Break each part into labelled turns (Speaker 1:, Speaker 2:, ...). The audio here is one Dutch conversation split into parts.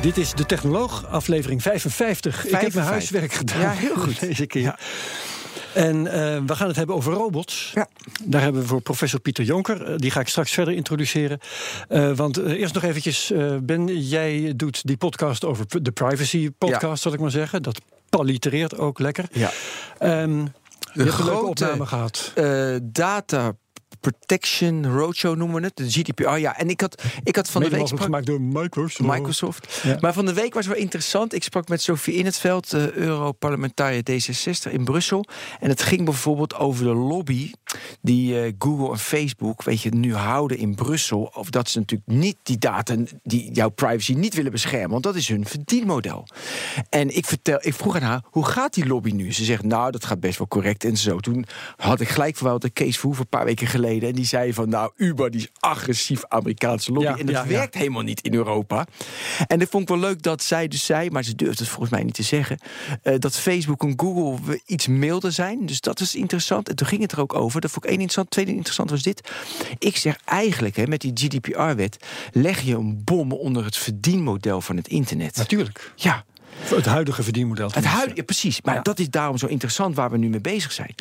Speaker 1: Dit is De Technoloog, aflevering 55. Ik heb mijn huiswerk gedaan.
Speaker 2: Ja, heel goed.
Speaker 1: Deze keer. En uh, we gaan het hebben over robots.
Speaker 2: Ja.
Speaker 1: Daar hebben we voor professor Pieter Jonker. Uh, die ga ik straks verder introduceren. Uh, want eerst nog eventjes, Ben, jij doet die podcast over de privacy podcast, ja. zal ik maar zeggen. Dat palitereert ook lekker.
Speaker 2: Ja.
Speaker 1: Um, je hebt een leuke
Speaker 2: grote,
Speaker 1: opname gehad.
Speaker 2: data Protection Roadshow noemen we het, de GDPR. Ja, en ik had, ik had van
Speaker 1: Mede
Speaker 2: de week
Speaker 1: mogelijk gemaakt door Microsoft.
Speaker 2: Microsoft.
Speaker 1: Ja.
Speaker 2: Maar van de week was wel interessant. Ik sprak met Sophie In het Veld, uh, Europarlementariër D66 in Brussel. En het ging bijvoorbeeld over de lobby die uh, Google en Facebook, weet je, nu houden in Brussel. Of dat ze natuurlijk niet die data, die jouw privacy niet willen beschermen, want dat is hun verdienmodel. En ik vertel, ik vroeg aan haar, hoe gaat die lobby nu? Ze zegt, nou, dat gaat best wel correct en zo. Toen had ik gelijk verweld de Kees Verhoeven een paar weken geleden. En die zei van, nou, Uber die is agressief Amerikaanse lobby.
Speaker 1: Ja,
Speaker 2: en dat
Speaker 1: ja,
Speaker 2: werkt
Speaker 1: ja.
Speaker 2: helemaal niet in Europa. En dat vond ik wel leuk dat zij dus zei, maar ze durfde het volgens mij niet te zeggen, uh, dat Facebook en Google iets milder zijn. Dus dat is interessant. En toen ging het er ook over. Dat vond ik één interessant. Tweede interessant was dit. Ik zeg eigenlijk, hè, met die GDPR-wet, leg je een bom onder het verdienmodel van het internet.
Speaker 1: Natuurlijk.
Speaker 2: Ja.
Speaker 1: Het huidige verdienmodel.
Speaker 2: Het ja, precies. Maar
Speaker 1: Ja.
Speaker 2: dat is daarom zo interessant waar we nu mee bezig zijn.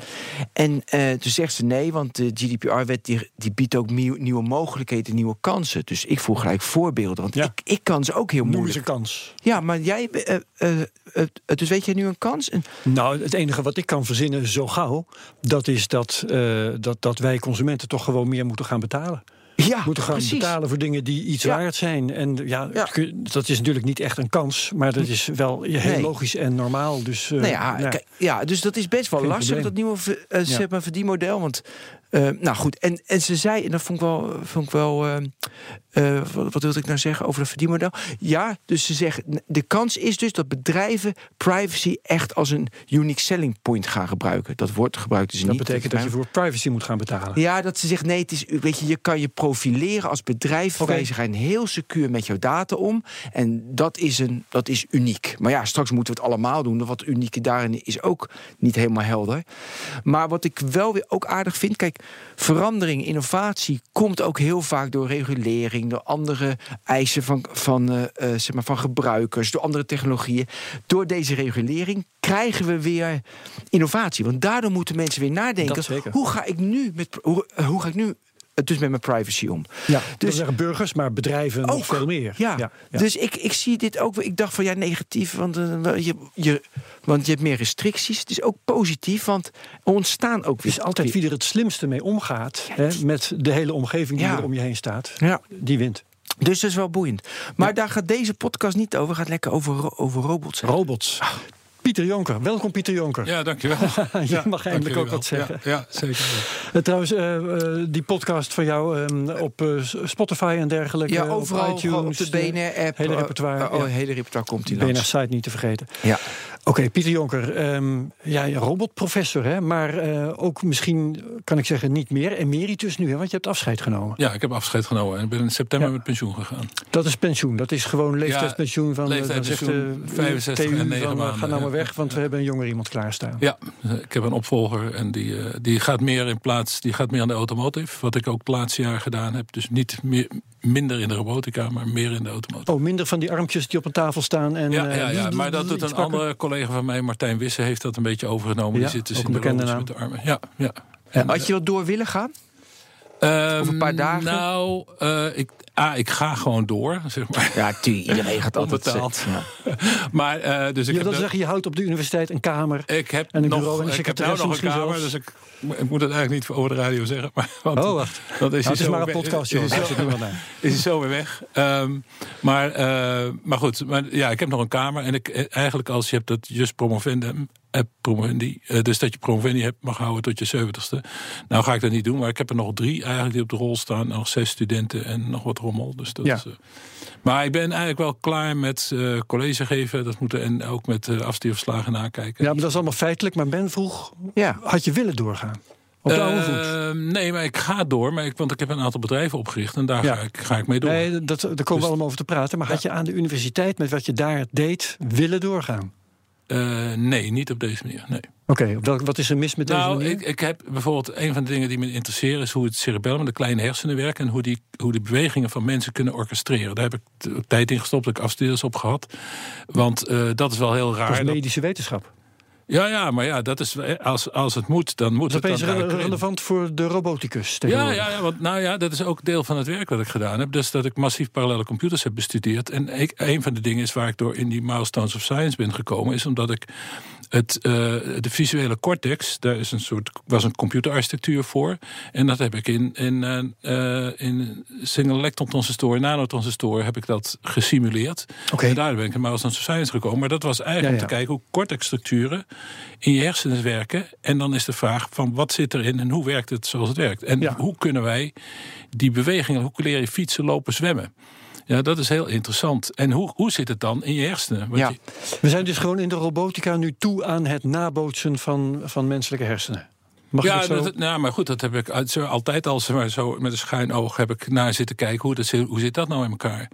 Speaker 2: En uh, toen zegt ze nee, want de GDPR-wet die, die biedt ook nieuw, nieuwe mogelijkheden, nieuwe kansen. Dus ik voel gelijk voorbeelden, want
Speaker 1: Ja.
Speaker 2: ik, ik kan ze ook heel
Speaker 1: Noem eens
Speaker 2: moeilijk.
Speaker 1: een kans.
Speaker 2: Ja, maar jij, uh, uh, dus weet jij nu een kans? En,
Speaker 1: Nou, het enige wat ik kan verzinnen zo gauw... dat is dat, dat, dat wij consumenten toch gewoon meer moeten gaan betalen.
Speaker 2: Ja,
Speaker 1: moeten gaan
Speaker 2: precies.
Speaker 1: betalen voor dingen die iets
Speaker 2: Ja.
Speaker 1: waard zijn. En ja, dat is natuurlijk niet echt een kans, maar dat is wel heel
Speaker 2: Nee.
Speaker 1: logisch en normaal. Dus, uh,
Speaker 2: Nou ja, ja, dus dat is best wel lastig,
Speaker 1: probleem.
Speaker 2: dat nieuwe uh,
Speaker 1: Ja.
Speaker 2: zeg maar, verdienmodel. Want, uh, nou goed, en, en ze zei, en dat vond ik wel, vond ik wel uh, uh, wat, wat wilde ik nou zeggen over het verdienmodel? Ja, dus ze zeggen, de kans is dus dat bedrijven privacy echt als een unique selling point gaan gebruiken. Dat woord gebruikten ze
Speaker 1: dat
Speaker 2: niet.
Speaker 1: betekent dat je voor privacy moet gaan betalen.
Speaker 2: Ja, dat ze zegt nee, het is, weet je, je kan je profileren als bedrijf. Wij gaan heel secuur met jouw data om. En dat is, een, dat is uniek. Maar ja, straks moeten we het allemaal doen. Wat unieke daarin is ook niet helemaal helder. Maar wat ik wel weer ook aardig vind, kijk, verandering, innovatie komt ook heel vaak door regulering, door andere eisen van, van, uh, uh, zeg maar van gebruikers, door andere technologieën. Door deze regulering krijgen we weer innovatie. Want daardoor moeten mensen weer nadenken: hoe ga ik nu met hoe, hoe ga ik nu dus met mijn privacy om?
Speaker 1: Ja,
Speaker 2: Dus-
Speaker 1: zeggen burgers, maar bedrijven
Speaker 2: Ook.
Speaker 1: veel meer.
Speaker 2: Ja,
Speaker 1: ja.
Speaker 2: dus ik, ik zie dit ook. Ik dacht van ja, negatief, want, uh, je, je, want je hebt meer restricties. Het is ook positief, want er ontstaan ook
Speaker 1: Het
Speaker 2: weer.
Speaker 1: is altijd wie er het slimste mee omgaat, hè, met de hele omgeving die er om je heen staat,
Speaker 2: Ja,
Speaker 1: die wint.
Speaker 2: dus dat is wel boeiend. Maar daar gaat deze podcast niet over. Het gaat lekker over, over robots.
Speaker 1: Robots. Pieter Jonker, welkom Pieter Jonker.
Speaker 3: Ja, dankjewel.
Speaker 1: je
Speaker 3: Ja,
Speaker 1: mag eindelijk
Speaker 3: jullie
Speaker 1: ook
Speaker 3: wel.
Speaker 1: wat zeggen.
Speaker 3: Ja, ja zeker.
Speaker 1: Uh, trouwens, uh, uh, die podcast van jou um, op uh, Spotify en dergelijke.
Speaker 2: Ja, overal
Speaker 1: op, iTunes,
Speaker 2: op de BNR-app.
Speaker 1: hele repertoire.
Speaker 2: oh,
Speaker 1: ja.
Speaker 2: hele repertoire komt die
Speaker 1: BNR
Speaker 2: langs.
Speaker 1: site niet te vergeten.
Speaker 2: Ja.
Speaker 1: Oké, okay, Pieter Jonker, um, ja, robotprofessor, hè, maar uh, ook misschien, kan ik zeggen, niet meer emeritus nu, hè, want je hebt afscheid genomen.
Speaker 3: Ja, ik heb afscheid genomen en ben in september ja. met pensioen gegaan.
Speaker 1: Dat is pensioen, dat is gewoon leeftijdspensioen van
Speaker 3: leeftijdspensioen,
Speaker 1: de
Speaker 3: 65
Speaker 1: TU
Speaker 3: en 9
Speaker 1: van,
Speaker 3: maanden.
Speaker 1: Ga nou maar weg, want we hebben een jonger iemand klaarstaan.
Speaker 3: Ja, ik heb een opvolger en die, uh, die gaat meer in plaats, die gaat meer aan de automotive, wat ik ook het laatste jaar gedaan heb. Dus niet meer, minder in de robotica, maar meer in de automotive.
Speaker 1: Oh, minder van die armpjes die op een tafel staan. En,
Speaker 3: ja, ja,
Speaker 1: die,
Speaker 3: maar dat doet een andere collega van mij, Martijn Wisse, heeft dat een beetje overgenomen.
Speaker 1: Ja,
Speaker 3: die zit dus
Speaker 1: ook
Speaker 3: in
Speaker 1: een
Speaker 3: de
Speaker 1: bekende naam.
Speaker 3: met de armen. Ja, ja.
Speaker 2: En, Had je wel door willen gaan?
Speaker 3: Um,
Speaker 2: Of een paar dagen?
Speaker 3: Nou, uh, ik, ah, ik ga gewoon door, zeg maar.
Speaker 2: Ja, tu, iedereen gaat altijd
Speaker 3: Onbetaald.
Speaker 2: Ja.
Speaker 3: maar, uh, dus ik
Speaker 1: dat
Speaker 3: de,
Speaker 1: zeggen, je houdt op de universiteit een kamer
Speaker 3: ik heb
Speaker 1: en een
Speaker 3: nog,
Speaker 1: bureau en een
Speaker 3: ik heb nou nog een kamer,
Speaker 1: zelfs.
Speaker 3: dus ik, ik, moet het eigenlijk niet over de radio zeggen. Maar, want,
Speaker 1: oh, wacht.
Speaker 3: Dat is,
Speaker 1: nou, het is maar een podcast, joh.
Speaker 3: Is,
Speaker 1: Is,
Speaker 3: is, zo, is hij zo weer weg. Um, maar, uh, maar goed, maar, ja, ik heb nog een kamer. En ik, eigenlijk als je hebt dat just promovendum... promovendi. Uh, dus dat je promovendi hebt, mag houden tot je zeventigste. Nou ga ik dat niet doen, maar ik heb er nog drie eigenlijk die op de rol staan. Nog zes studenten en nog wat rommel. Dus dat
Speaker 1: Ja.
Speaker 3: is, uh, maar ik ben eigenlijk wel klaar met uh, college geven. Dat moeten en ook met uh, afstuurverslagen nakijken.
Speaker 1: Ja, maar dat is allemaal feitelijk. Maar Ben vroeg,
Speaker 2: Ja.
Speaker 1: had je willen doorgaan?
Speaker 3: Uh, nee, maar ik ga door. Maar ik, want ik heb een aantal bedrijven opgericht. En daar
Speaker 1: Ja.
Speaker 3: ga, ik, ga ik mee door.
Speaker 1: Nee, dat, daar komen we
Speaker 3: Dus-
Speaker 1: allemaal over te praten. Maar had je aan de universiteit met wat je daar deed willen doorgaan?
Speaker 3: Uh, nee, niet op deze manier. Nee.
Speaker 1: Oké, wat is er mis met deze
Speaker 3: Nou,
Speaker 1: manier?
Speaker 3: ik, ik heb bijvoorbeeld een van de dingen die me interesseren is hoe het cerebellum, de kleine hersenen werken en hoe die, hoe die bewegingen van mensen kunnen orchestreren. Daar heb ik tijd in gestopt, dat ik afstudeerders op gehad. Want uh, dat is wel heel raar.
Speaker 1: dat is
Speaker 3: dat-
Speaker 1: medische wetenschap.
Speaker 3: Ja, ja, maar ja, dat is, als, als het moet, dan moet
Speaker 1: Dat is
Speaker 3: het.
Speaker 1: opeens
Speaker 3: Dan
Speaker 1: re- relevant voor de roboticus
Speaker 3: Ja, ja, ja, want nou ja, dat is ook deel van het werk wat ik gedaan heb. Dus dat ik massief parallele computers heb bestudeerd. En ik, een van de dingen is waar ik door in die Milestones of Science ben gekomen, is omdat ik het, eh, de visuele cortex, daar is een soort, was een computerarchitectuur voor. En dat heb ik in, in, eh, eh, in single electron transistoren, nanotransistoren, heb ik dat gesimuleerd. En daar ben ik in of Science gekomen. Maar dat was eigenlijk
Speaker 1: Ja,
Speaker 3: om te kijken hoe cortexstructuren in je hersenen werken. En dan is de vraag van wat zit erin en hoe werkt het zoals het werkt. En
Speaker 1: Ja.
Speaker 3: hoe kunnen wij die bewegingen, hoe leer je fietsen, lopen, zwemmen? Ja, dat is heel interessant. En hoe, hoe zit het dan in je hersenen? Want
Speaker 2: Ja.
Speaker 3: je-
Speaker 1: We zijn dus gewoon in de robotica nu toe aan het nabootsen van, van menselijke hersenen. Mag
Speaker 3: ja,
Speaker 1: dat zo?
Speaker 3: dat, nou, maar goed, dat heb ik altijd al zo met een schuin oog heb ik naar zitten kijken hoe, dat, zit- hoe zit dat nou in elkaar.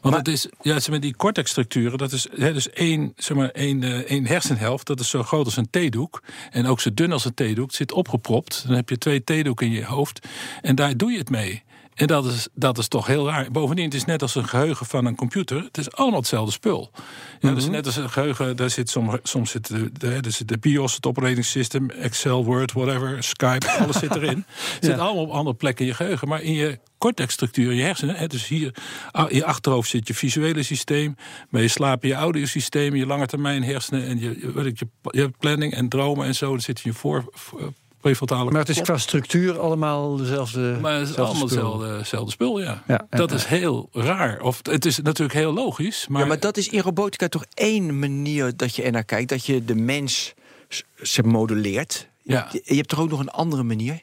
Speaker 3: Want het is, ja, maar, die cortexstructuren, dat is hè, dus één, zeg maar, één, eh, één hersenhelft, dat is zo groot als een theedoek. En ook zo dun als een theedoek, het zit opgepropt. Dan heb je twee theedoeken in je hoofd en daar doe je het mee. En dat is, dat is toch heel raar. Bovendien, het is net als een geheugen van een computer. Het is allemaal hetzelfde spul. Ja,
Speaker 1: Mhm.
Speaker 3: dus net als een geheugen, daar zit soms, soms zit de, de, BIOS, het operating system, Excel, Word, whatever, Skype, alles zit erin. Het zit allemaal op andere plekken in je geheugen. Maar in je cortexstructuur, in je hersenen, hè, dus hier ah, in je achterhoofd zit je visuele systeem, bij je slaap je audiosysteem, je lange termijn hersenen en je, weet ik, je, je planning en dromen en zo. Dat zit in je voor- prefrontale
Speaker 1: Maar het is qua structuur allemaal dezelfde.
Speaker 3: Maar het is
Speaker 1: dezelfde
Speaker 3: allemaal
Speaker 1: spul.
Speaker 3: hetzelfde, hetzelfde spul, ja.
Speaker 1: Ja,
Speaker 3: dat is heel raar. Of het is natuurlijk heel logisch, maar,
Speaker 2: ja, maar dat is in robotica toch één manier dat je er naar kijkt. Dat je de mens modelleert.
Speaker 3: Ja.
Speaker 2: Je, je hebt toch ook nog een andere manier?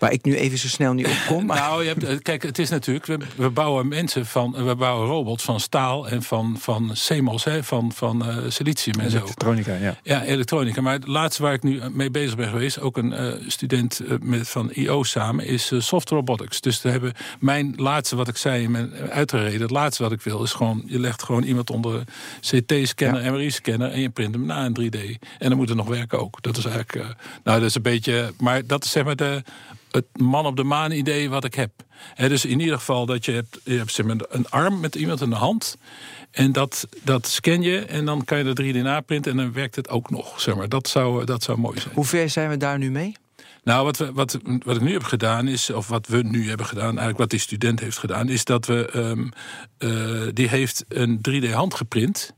Speaker 2: Waar ik nu even zo snel niet op kom. Maar
Speaker 3: Nou, je hebt, eh, kijk, het is natuurlijk, we, we bouwen mensen van, we bouwen robots van staal en van, van CMOS, hè, van, van eh, silicium en zo.
Speaker 1: Elektronica, ja.
Speaker 3: Ja, elektronica. Maar het laatste waar ik nu mee bezig ben geweest, ook een eh, student eh, met, van IO samen, is eh, soft robotics. Dus we hebben mijn laatste wat ik zei in mijn uitgereden, het laatste wat ik wil, is gewoon, je legt gewoon iemand onder een CT-scanner, MRI-scanner en je print hem na in 3D. En dan moet het nog werken ook. Dat is eigenlijk, eh, nou, dat is een beetje, maar dat is zeg maar de, het man op de maan idee wat ik heb. Dus in ieder geval dat je hebt, je hebt zeg maar, een arm met iemand in de hand. En dat, dat scan je en dan kan je de 3D naprinten en dan werkt het ook nog. Zeg maar. dat, zou, dat zou mooi zijn.
Speaker 2: hoe ver zijn we daar nu mee?
Speaker 3: Nou, wat, we, wat, wat ik nu heb gedaan is, of wat we nu hebben gedaan, eigenlijk wat die student heeft gedaan, is dat we, ehm, eh, die heeft een 3D hand geprint.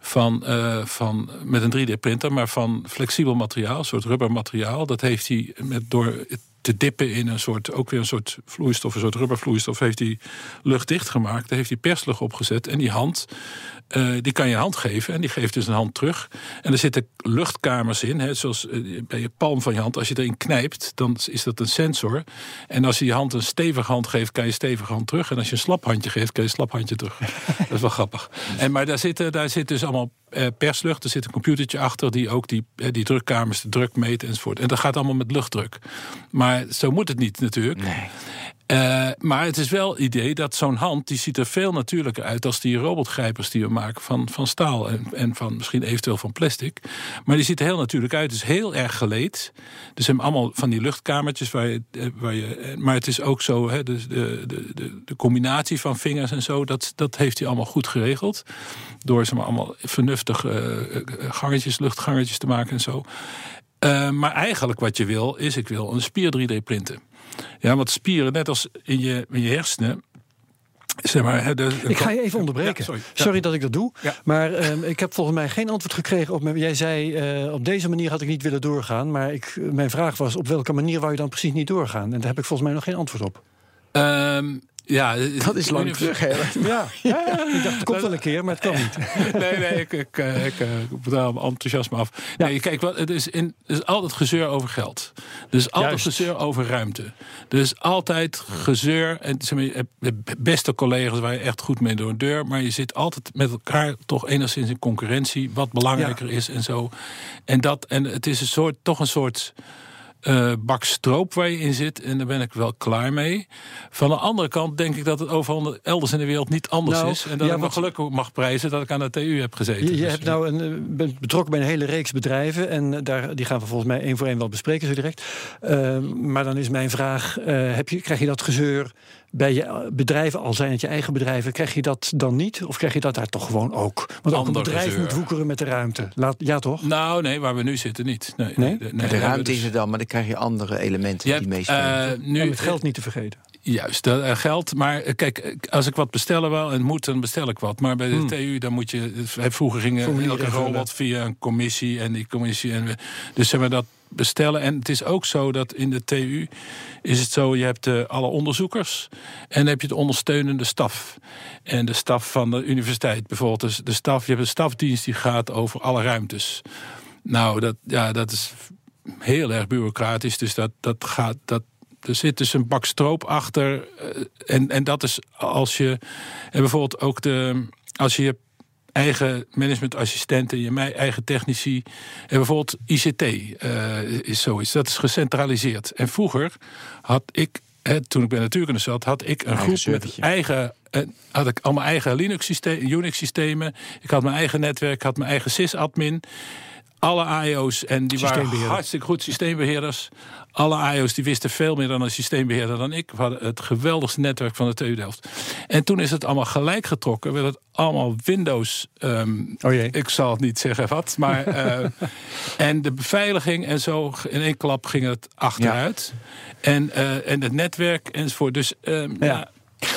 Speaker 3: Van, eh, van, met een 3D-printer, maar van flexibel materiaal, een soort rubbermateriaal. Dat heeft hij met, door te dippen in een soort, ook weer een soort vloeistof, een soort rubbervloeistof, heeft hij luchtdicht gemaakt. Daar heeft hij perslucht opgezet. En die hand, eh, die kan je hand geven. En die geeft dus een hand terug. En er zitten luchtkamers in, hè, zoals eh, bij je palm van je hand. Als je erin knijpt, dan is dat een sensor. En als je je hand een stevige hand geeft, kan je stevige hand terug. En als je een slap handje geeft, kan je een slap handje terug. dat is wel grappig. En, maar daar zit, daar zit dus allemaal perslucht. Er zit een computertje achter die ook die, eh, die drukkamers, de druk meet enzovoort. En dat gaat allemaal met luchtdruk. Maar zo moet het niet natuurlijk. Eh, maar het is wel het idee dat zo'n hand, die ziet er veel natuurlijker uit als die robotgrijpers die we maken van, van staal en, en van misschien eventueel van plastic. Maar die ziet er heel natuurlijk uit. Is heel erg geleed. Dus hebben allemaal van die luchtkamertjes waar je. eh, Waar je eh, maar het is ook zo, hè, de, de, de, de combinatie van vingers en zo, dat, dat heeft hij allemaal goed geregeld. Door ze maar allemaal vernuftig eh, gangetjes, te maken en zo. Maar eigenlijk wat je wil, is ik wil een spier 3D printen. Ja, want spieren, net als in je, in je hersenen. Zeg maar, de-
Speaker 1: Ik ga je even onderbreken.
Speaker 3: Ja, sorry.
Speaker 1: sorry.
Speaker 3: Ja.
Speaker 1: dat ik dat doe.
Speaker 3: Ja.
Speaker 1: Maar ehm, ik heb volgens mij geen antwoord gekregen op. mijn- Jij zei eh, op deze manier had ik niet willen doorgaan. Maar ik, mijn vraag was op welke manier wou je dan precies niet doorgaan? En daar heb ik volgens mij nog geen antwoord op.
Speaker 3: Ehm, Ja,
Speaker 2: Dat is lang terug, hè?
Speaker 1: Ja, ja, ik dacht, het komt wel een keer, maar het kan niet.
Speaker 3: nee, nee, ik, ik, eh, ik, eh, ik betaal mijn enthousiasme af. Nee, kijk, wat, het, is in, het is altijd gezeur over geld. Er is altijd
Speaker 1: Juist.
Speaker 3: gezeur over ruimte. Er is altijd gezeur. En hebt beste collega's waar je echt goed mee door een deur. Maar je zit altijd met elkaar toch enigszins in concurrentie. Wat belangrijker is en zo. En, dat, en het is een soort, toch een soort eh, bak stroop waar je in zit. En daar ben ik wel klaar mee. Van de andere kant denk ik dat het overal elders in de wereld niet anders
Speaker 1: Nou,
Speaker 3: is. En dat
Speaker 1: ja,
Speaker 3: ik me gelukkig mag prijzen dat ik aan de TU heb gezeten.
Speaker 1: Je, je
Speaker 3: Dus,
Speaker 1: hebt nou een, eh, bent betrokken bij een hele reeks bedrijven. En eh, daar, die gaan we volgens mij één voor één wel bespreken zo direct. Eh, maar dan is mijn vraag: heb je, krijg je dat gezeur bij je eh, bedrijven, al zijn het je eigen bedrijven, krijg je dat dan niet? Of krijg je dat daar toch gewoon ook? Want ook een
Speaker 3: Ander
Speaker 1: bedrijf
Speaker 3: gezeur.
Speaker 1: moet woekeren met de ruimte. Laat, ja, toch?
Speaker 3: Nou, nee, waar we nu zitten niet. Nee,
Speaker 1: Nee?
Speaker 3: nee,
Speaker 2: de ruimte
Speaker 3: dus-
Speaker 2: is er dan, maar dan krijg je andere elementen
Speaker 3: Je
Speaker 2: die
Speaker 3: hebt,
Speaker 2: meespelen.
Speaker 3: eh, nu
Speaker 1: en het geld niet te vergeten.
Speaker 3: Juist, dat, eh, geld. Maar kijk, als ik wat bestellen wil en moet, dan bestel ik wat. Maar bij de
Speaker 1: Hmm.
Speaker 3: TU, dan moet je. Vroeger ging
Speaker 1: Formulieren
Speaker 3: elke robot via een commissie en die commissie. En we, dus zeg maar dat bestellen. En het is ook zo dat in de TU is het zo: je hebt eh, alle onderzoekers en dan heb je de ondersteunende staf. En de staf van de universiteit bijvoorbeeld. Dus de staf, je hebt een stafdienst die gaat over alle ruimtes. Nou, dat, ja, dat is heel erg bureaucratisch. Dus dat, dat gaat. Dat, er zit dus een bak stroop achter. eh, En, en dat is als je. En bijvoorbeeld ook de. Als je je eigen managementassistenten, je eigen technici. En bijvoorbeeld ICT eh, is zoiets. Dat is gecentraliseerd. En vroeger had ik. Hè, toen ik bij Natuurkunde zat, had ik een
Speaker 2: Eigen
Speaker 3: groep met eigen. eh, had ik al mijn eigen Linux-systeem, Unix-systemen. Ik had mijn eigen netwerk, ik had mijn eigen sys-admin. Alle AIO's en die waren hartstikke goed systeembeheerders. Alle AIO's die wisten veel meer dan een systeembeheerder dan ik. We hadden het geweldigste netwerk van de TU Delft. En toen is het allemaal gelijk getrokken. Werd het allemaal Windows. ehm,
Speaker 1: Oh jee.
Speaker 3: ik zal het niet zeggen wat, maar. eh, en de beveiliging en zo. In één klap ging het achteruit. En, eh, en het netwerk enzovoort. Dus ehm,
Speaker 1: Ja.
Speaker 3: ja.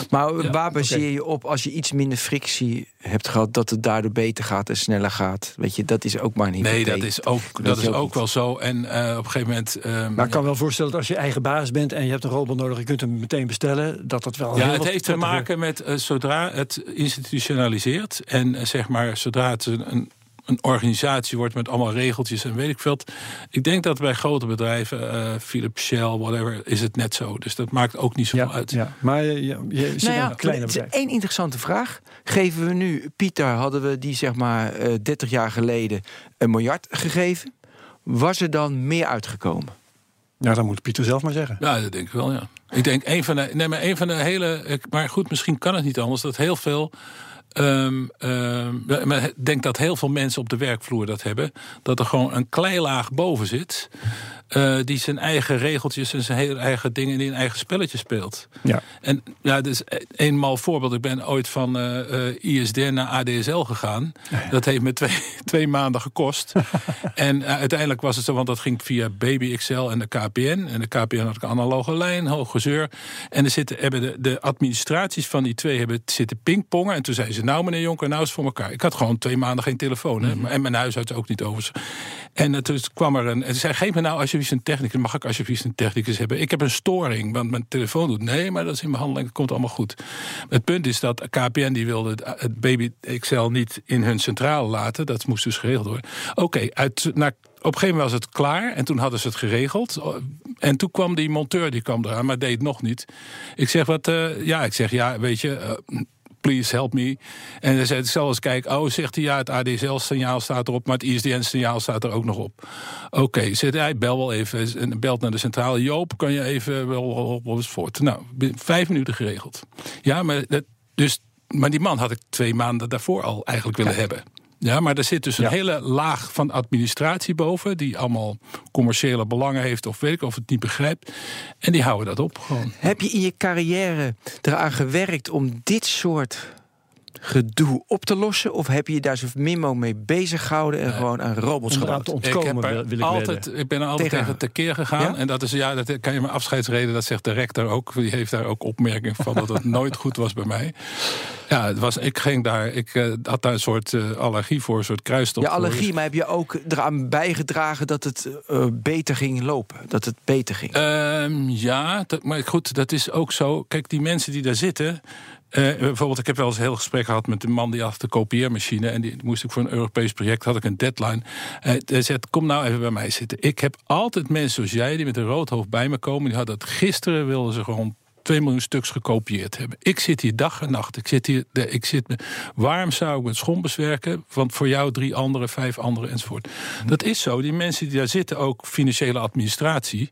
Speaker 2: Maar
Speaker 3: Ja,
Speaker 2: waar baseer je op als je iets minder frictie hebt gehad, dat het daardoor beter gaat en sneller gaat? Weet je, dat is ook maar niet.
Speaker 3: Nee, dat is ook, dat is
Speaker 2: ook
Speaker 3: wel zo. En eh, op een gegeven moment. ehm,
Speaker 1: Maar ik kan wel voorstellen dat als je eigen baas bent en je hebt een robot nodig, je kunt hem meteen bestellen, dat dat wel.
Speaker 3: Ja,
Speaker 1: heel
Speaker 3: het heeft te maken met eh, zodra het institutionaliseert en eh, zeg maar zodra het een, een, een organisatie wordt met allemaal regeltjes en weet ik veel. Ik denk dat bij grote bedrijven, eh Philips, Shell, whatever, is het net zo. Dus dat maakt ook niet zoveel
Speaker 1: Ja,
Speaker 3: uit.
Speaker 1: ja, maar je, je, je zit
Speaker 2: Nou
Speaker 1: in
Speaker 2: ja,
Speaker 1: een kleine bedrijf.
Speaker 2: één interessante vraag. Geven we nu, Pieter, hadden we die zeg maar eh 30 jaar geleden een miljard gegeven? Was er dan meer uitgekomen?
Speaker 1: Ja, dan moet Pieter zelf maar zeggen.
Speaker 3: Ja, dat denk ik wel, ja. Ik denk een van de, nee, maar een van de hele, maar goed, misschien kan het niet anders, dat heel veel, ehm, ehm, maar ik denk dat heel veel mensen op de werkvloer dat hebben, dat er gewoon een kleilaag boven zit, eh, die zijn eigen regeltjes en zijn hele eigen dingen in een eigen spelletje speelt.
Speaker 1: Ja.
Speaker 3: En ja, dus eenmaal voorbeeld. Ik ben ooit van eh, eh, ISDN naar ADSL gegaan. Dat heeft me twee, twee maanden gekost. en uiteindelijk was het zo, want dat ging via Baby XL en de KPN. En de KPN had ik een analoge lijn, hoog gezeur. En er zitten, hebben de, de administraties van die twee hebben zitten pingpongen. En toen zei ze, nou meneer Jonker, nou is het voor elkaar. Ik had gewoon twee maanden geen telefoon. Hè? En mijn huisarts ook niet over. En toen kwam er een. En ze zei: Geef me nou alsjeblieft een technicus. Mag ik alsjeblieft een technicus hebben? Ik heb een storing, want mijn telefoon doet. Nee, maar dat is in behandeling. Het komt allemaal goed. Het punt is dat KPN die wilde het, Baby XL niet in hun centrale laten. Dat moest dus geregeld worden. Oké, uit naar. Op een gegeven moment was het klaar en toen hadden ze het geregeld. En toen kwam die monteur, die kwam eraan, maar deed nog niet. Ik zeg, wat, eh, ja, ik zeg, ja, weet je, eh, please help me. En ik zal eens kijken. Oh, zegt hij, ja, het ADSL-signaal staat erop, maar het ISDN-signaal staat er ook nog op. Oké, zegt hij, bel wel even. En belt naar de centrale. Joop, kan je even wel op ons voort? Nou, vijf minuten geregeld. Ja, maar, dat, dus, maar die man had ik twee maanden daarvoor al eigenlijk willen hebben. Ja, maar er zit dus een
Speaker 1: Ja.
Speaker 3: hele laag van administratie boven, die allemaal commerciële belangen heeft, of weet ik of het niet begrijpt. En die houden dat op gewoon.
Speaker 2: Heb je in je carrière eraan gewerkt om dit soort gedoe op te lossen? Of heb je je daar zo min mogelijk mee bezig gehouden en gewoon aan robots
Speaker 1: te
Speaker 3: Ik,
Speaker 1: ontkomen, wil,
Speaker 3: er
Speaker 1: wil ik
Speaker 3: altijd,
Speaker 1: wedden.
Speaker 3: ik ben er altijd
Speaker 2: Tegen-
Speaker 3: tegen tekeer gegaan.
Speaker 2: Ja?
Speaker 3: En dat is, ja, dat kan je mijn afscheidsreden, dat zegt de rector ook. Die heeft daar ook opmerking van dat het nooit goed was bij mij. Ja, het was, ik ging daar, ik eh, had daar een soort eh, allergie voor, een soort kruistop.
Speaker 2: Ja,
Speaker 3: voor.
Speaker 2: allergie, maar heb je ook eraan bijgedragen dat het eh, beter ging lopen? Dat het beter ging?
Speaker 3: Ehm, ja, dat, maar goed, dat is ook zo. Kijk, die mensen die daar zitten. Eh, bijvoorbeeld, ik heb wel eens een heel gesprek gehad met een man die had de kopieermachine. En die moest ik voor een Europees project, had ik een deadline. Eh, hij zegt: Kom nou even bij mij zitten. Ik heb altijd mensen zoals jij die met een rood hoofd bij me komen. Die hadden het gisteren, wilden ze gewoon 2 miljoen stuks gekopieerd hebben. Ik zit hier dag en nacht. Ik zit hier, de, ik zit waarom zou ik met schompers werken? Want voor jou drie anderen, vijf anderen enzovoort. Dat is zo. Die mensen die daar zitten, ook financiële administratie.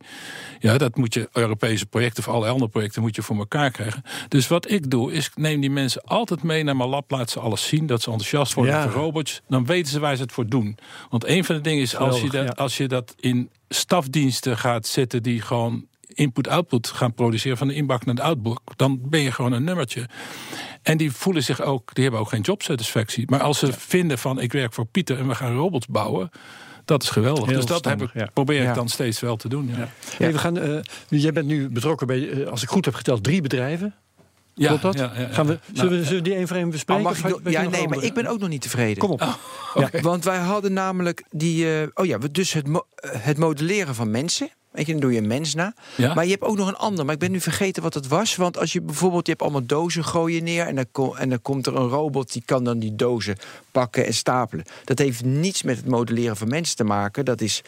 Speaker 3: Ja, dat moet je, Europese projecten of alle andere projecten moet je voor elkaar krijgen. Dus wat ik doe, is ik neem die mensen altijd mee naar mijn lab, laat ze alles zien, dat ze enthousiast worden
Speaker 1: Ja.
Speaker 3: voor robots. Dan weten ze waar ze het voor doen. Want een van de dingen is, als je, dat, als je dat in stafdiensten gaat zetten die gewoon input-output gaan produceren van de inbak naar de outbook, dan ben je gewoon een nummertje. En die voelen zich ook, die hebben ook geen jobsatisfactie. Maar als ze vinden van ik werk voor Pieter en we gaan robots bouwen, dat is geweldig.
Speaker 1: Heel
Speaker 3: dus dat heb ik,
Speaker 1: ja.
Speaker 3: probeer
Speaker 2: Ja.
Speaker 3: ik dan steeds wel te doen. Ja,
Speaker 1: Hey, we gaan, eh, jij bent nu betrokken bij, eh, als ik goed heb geteld, drie bedrijven.
Speaker 3: ja,
Speaker 1: Klopt dat?
Speaker 3: ja, ja, ja.
Speaker 1: Gaan we, zullen,
Speaker 3: Nou,
Speaker 1: we, zullen we die één voor één
Speaker 2: Oh,
Speaker 1: bespreken?
Speaker 2: mag
Speaker 1: Of
Speaker 2: ik ja, nee, maar ik ben ook nog niet tevreden.
Speaker 1: Kom op.
Speaker 3: oké.
Speaker 2: Want wij hadden namelijk die. eh, oh ja, we- dus het, mo- het modelleren van mensen. Weet je, dan doe je een mens na.
Speaker 3: Ja?
Speaker 2: Maar je hebt ook nog een ander. Maar ik ben nu vergeten wat het was. Want als je bijvoorbeeld, je hebt allemaal dozen gooien neer. En dan, en dan komt er een robot die kan dan die dozen pakken en stapelen. Dat heeft niets met het modelleren van mensen te maken. Dat is,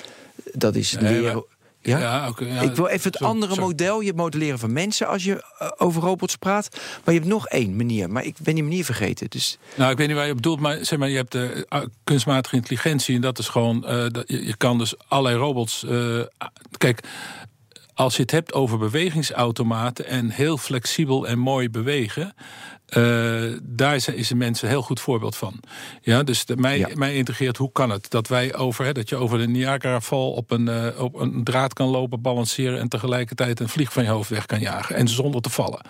Speaker 2: dat is
Speaker 3: Nee,
Speaker 2: leren. Ja?
Speaker 3: Ja, oké, ja.
Speaker 2: ik wil even het
Speaker 3: Zo-
Speaker 2: andere
Speaker 3: zo.
Speaker 2: model. Je modelleren van mensen als je eh, over robots praat. Maar je hebt nog één manier. Maar ik ben die manier vergeten. Dus
Speaker 3: Nou, ik weet niet waar je op bedoelt, maar zeg maar, je hebt de uh, kunstmatige intelligentie en dat is gewoon, eh, dat, je, je kan dus allerlei robots. eh, kijk, als je het hebt over bewegingsautomaten en heel flexibel en mooi bewegen. Eh, daar is de mensen een heel goed voorbeeld van. Ja, dus de, mij,
Speaker 2: Ja.
Speaker 3: mij integreert hoe kan het dat wij over hè, dat je over de Niagara-val op een, eh, op een draad kan lopen, balanceren en tegelijkertijd een vlieg van je hoofd weg kan jagen en zonder te vallen.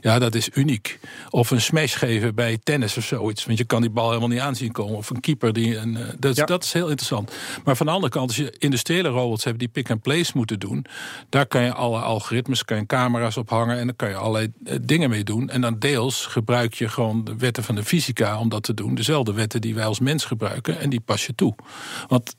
Speaker 3: Ja, dat is uniek. Of een smash geven bij tennis of zoiets, want je kan die bal helemaal niet aanzien komen. Of een keeper die een. eh, dat, is-
Speaker 1: Ja.
Speaker 3: dat is heel interessant. Maar van de andere kant, als je industriële robots hebt die pick-and-place moeten doen, daar kan je alle algoritmes, kan je camera's op hangen en dan kan je allerlei dingen mee doen. En dan deels gebruik je gewoon de wetten van de fysica om dat te doen. Dezelfde wetten die wij als mens gebruiken en die pas je toe. Want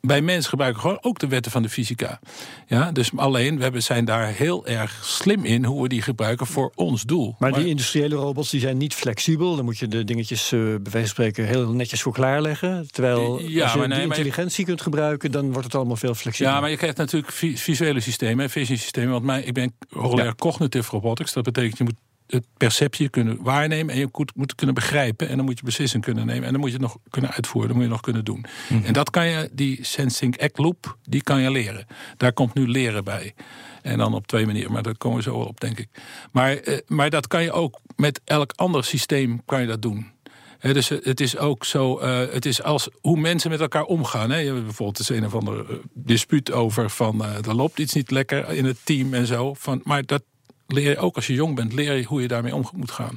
Speaker 3: bij mensen gebruiken we gewoon ook de wetten van de fysica. Ja, dus alleen, we hebben, zijn daar heel erg slim in hoe we die gebruiken voor ons doel.
Speaker 1: Maar die industriële robots die zijn niet flexibel. Dan moet je de dingetjes eh, bij wijze van spreken heel netjes voor klaarleggen. Terwijl
Speaker 3: Ja,
Speaker 1: als je
Speaker 3: maar nee,
Speaker 1: die
Speaker 3: maar-
Speaker 1: intelligentie kunt gebruiken, dan wordt het allemaal veel flexibeler.
Speaker 3: Ja, maar je krijgt natuurlijk vi- visuele systemen, vision systemen. Want mij, ik ben hoogleraar cognitive robotics. Dat betekent je moet het perceptie kunnen waarnemen en je moet, moet kunnen begrijpen. En dan moet je beslissing kunnen nemen. En dan moet je het nog kunnen uitvoeren. Dan moet je nog kunnen doen. En dat kan je, die Sensing Act Loop, die kan je leren. Daar komt nu leren bij. En dan op twee manieren, maar daar komen we zo wel op, denk ik. Maar, eh, maar dat kan je ook met elk ander systeem kan je dat doen. Dus het is ook zo, eh, het is als hoe mensen met elkaar omgaan. Hè. Je hebt bijvoorbeeld is een of ander eh, dispuut over van eh er loopt iets niet lekker in het team en zo. Van, maar dat leer je ook als je jong bent, leer je hoe je daarmee om moet gaan.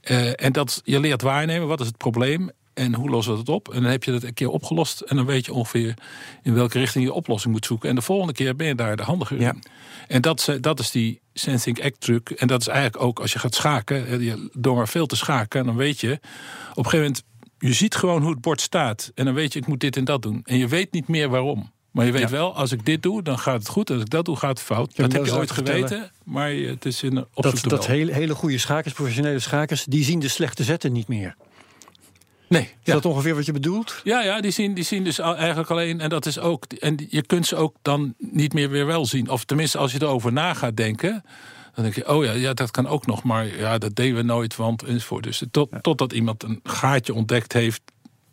Speaker 3: Eh, en dat je leert waarnemen, wat is het probleem en hoe lossen we het op? En dan heb je dat een keer opgelost en dan weet je ongeveer in welke richting je oplossing moet zoeken. En de volgende keer ben je daar de handiger
Speaker 2: Ja.
Speaker 3: in. En dat, is, dat is die sensing act truc. En dat is eigenlijk ook als je gaat schaken, eh, je- door maar veel te schaken, dan weet je op een gegeven moment, je ziet gewoon hoe het bord staat. En dan weet je, ik moet dit en dat doen. En je weet niet meer waarom. Maar je weet
Speaker 1: Ja.
Speaker 3: wel, als ik dit doe, dan gaat het goed. Als ik dat doe, gaat het fout. dat heb je ooit geweten, maar het is in een
Speaker 1: dat dat hele, hele goede schakers, professionele schakers, die zien de slechte zetten niet meer.
Speaker 3: Nee,
Speaker 1: Is
Speaker 3: ja.
Speaker 1: dat ongeveer wat je bedoelt?
Speaker 3: Ja, ja die, zien, die zien dus eigenlijk alleen. En dat is ook. En je kunt ze ook dan niet meer weer wel zien. Of tenminste, als je erover na gaat denken. Dan denk je, oh ja, ja, dat kan ook nog. Maar ja, dat deden we nooit. Want enzovoort. Dus tot, totdat iemand een gaatje ontdekt heeft.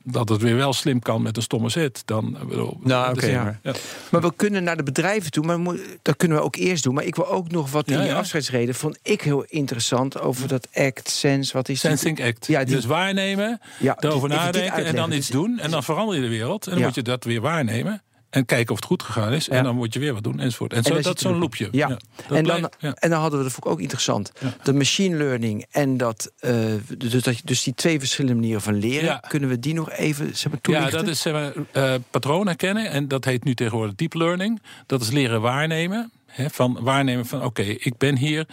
Speaker 3: Dat het weer wel slim kan met een stomme zet. Dan. eh, Bedoel,
Speaker 1: Nou,
Speaker 3: dat
Speaker 1: oké, maar-
Speaker 3: ja.
Speaker 2: Maar we kunnen naar de bedrijven toe, maar dat kunnen we ook eerst doen. Maar ik wil ook nog wat
Speaker 3: Ja,
Speaker 2: in je
Speaker 3: ja.
Speaker 2: afscheidsreden vond ik heel interessant over dat act, sense, wat is die-
Speaker 3: Sensing Act.
Speaker 2: Ja, die-
Speaker 3: Dus waarnemen,
Speaker 2: Ja,
Speaker 3: erover
Speaker 2: dus
Speaker 3: nadenken en dan iets
Speaker 2: Dus-
Speaker 3: doen. En dan verander je de wereld. En dan moet je dat weer waarnemen. En kijken of het goed gegaan is.
Speaker 2: Ja.
Speaker 3: En dan moet je weer wat doen enzovoort. En, zo,
Speaker 2: dan
Speaker 3: dat is zo'n loopje.
Speaker 2: Ja. en, dan,
Speaker 3: ja.
Speaker 2: en dan hadden we, dat vond ik ook interessant,
Speaker 3: Ja.
Speaker 2: de machine learning en dat, eh, dus, dat, dus die twee verschillende manieren van leren,
Speaker 3: Ja.
Speaker 2: kunnen we die nog even zeg maar,
Speaker 3: Ja,
Speaker 2: toelichten?
Speaker 3: dat is zeg maar, eh, patroon herkennen. En dat heet nu tegenwoordig deep learning. Dat is leren waarnemen. Van waarnemen van oké, ik ben hier.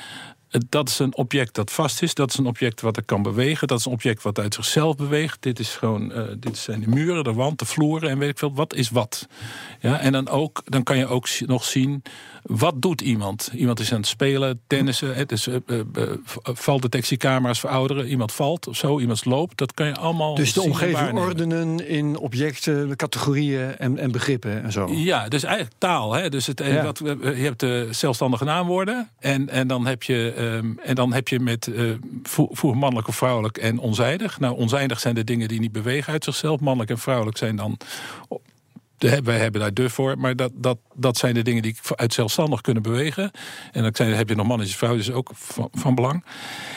Speaker 3: Eh, Dat is een object dat vast is. Dat is een object wat ik kan bewegen. Dat is een object wat uit zichzelf beweegt. Dit is gewoon, eh, dit zijn de muren, de wand, de vloeren en weet ik veel. Wat is wat? Ja, en dan, ook, dan kan je ook nog zien. Wat doet iemand? Iemand is aan het spelen, tennissen. Het is, eh, eh, eh, valdetectiecamera's voor ouderen. Iemand valt of zo, iemand loopt. Dat kan je allemaal.
Speaker 1: Dus de omgeving ordenen in objecten, categorieën en, en begrippen en zo.
Speaker 3: Ja, dus eigenlijk taal. Hè? Dus het, eh,
Speaker 1: Ja.
Speaker 3: wat, we- je hebt de zelfstandige naamwoorden. En, en, dan heb je, ehm, en dan heb je met vroeger mannelijk of vrouwelijk en onzijdig. Nou, onzijdig zijn de dingen die niet bewegen uit zichzelf. Mannelijk en vrouwelijk zijn dan. Wij hebben daar de voor, maar dat, dat, dat zijn de dingen die uit zelfstandig kunnen bewegen. En dan zijn, heb je nog mannetjes en vrouwen, dus ook van, van belang.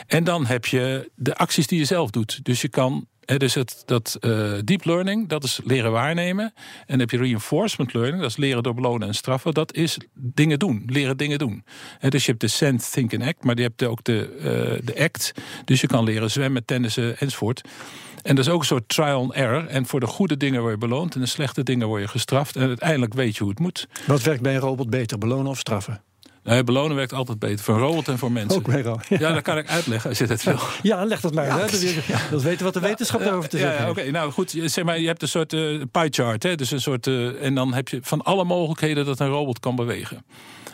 Speaker 3: En dan heb je de acties die je zelf doet. Dus je kan dus het, dat eh, deep learning, dat is leren waarnemen. En dan heb je reinforcement learning, dat is leren door belonen en straffen. Dat is dingen doen, leren dingen doen. Dus je hebt de send, think and act, maar je hebt ook de, eh, de act. Dus je kan leren zwemmen, tennissen enzovoort. En dat is ook een soort trial and error. En voor de goede dingen word je beloond en de slechte dingen word je gestraft. En uiteindelijk weet je hoe het moet.
Speaker 1: Wat werkt bij een robot beter, belonen of straffen?
Speaker 3: Nou, belonen werkt altijd beter voor een robot en voor mensen.
Speaker 1: Ook bij ro-
Speaker 3: Ja, dat kan ik uitleggen als je dat wil.
Speaker 1: Ja, leg dat maar uit. Dat- weten wat de wetenschap daarover te
Speaker 3: Ja,
Speaker 1: zeggen
Speaker 3: ja,
Speaker 1: heeft.
Speaker 3: oké. Nou goed, je- zeg maar, je hebt een soort eh, pie chart. Hè? Dus een soort, eh, en dan heb je van alle mogelijkheden dat een robot kan bewegen.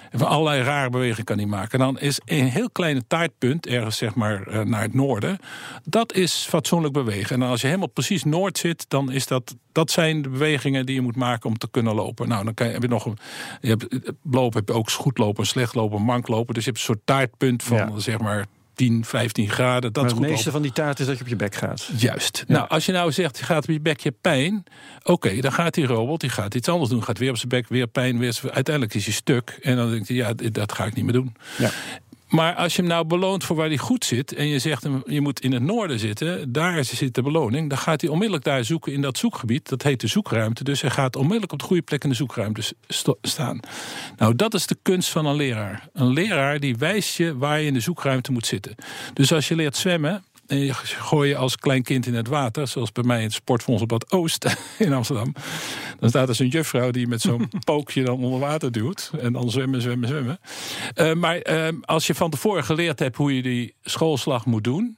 Speaker 3: En van allerlei rare bewegingen kan hij maken. En dan is een heel kleine taartpunt, ergens zeg maar eh, naar het noorden. Dat is fatsoenlijk bewegen. En dan als je helemaal precies noord zit, dan is dat. Dat zijn de bewegingen die je moet maken om te kunnen lopen. Nou, dan kan je, heb je nog een. Je hebt, eh, lopen heb je ook goed lopen, slecht lopen, mank lopen. Dus je hebt een soort taartpunt van
Speaker 1: Ja.
Speaker 3: zeg maar 10, 15 graden. Dat
Speaker 1: Maar het
Speaker 3: goed
Speaker 1: meeste van die taart is dat je op je bek gaat.
Speaker 3: Juist. Nou, als je nou zegt, je gaat op je bek, je hebt pijn. Oké, dan gaat die robot, die gaat iets anders doen. Gaat weer op zijn bek, weer pijn, weer. Uiteindelijk is hij stuk. En dan denk je, ja, dat ga ik niet meer doen.
Speaker 1: Ja.
Speaker 3: Maar als je hem nou beloont voor waar hij goed zit... en je zegt hem, je moet in het noorden zitten... daar zit de beloning, dan gaat hij onmiddellijk daar zoeken in dat zoekgebied. Dat heet de zoekruimte. Dus hij gaat onmiddellijk op de goede plek in de zoekruimte staan. Nou, dat is de kunst van een leraar. Een leraar die wijst je waar je in de zoekruimte moet zitten. Dus als je leert zwemmen... En je gooi je als klein kind in het water, zoals bij mij in het Sportfonds op dat Oost in Amsterdam. Dan staat er zo'n juffrouw die met zo'n pookje dan onder water duwt. En dan zwemmen, zwemmen, zwemmen. Eh, maar eh, als je van tevoren geleerd hebt hoe je die schoolslag moet doen.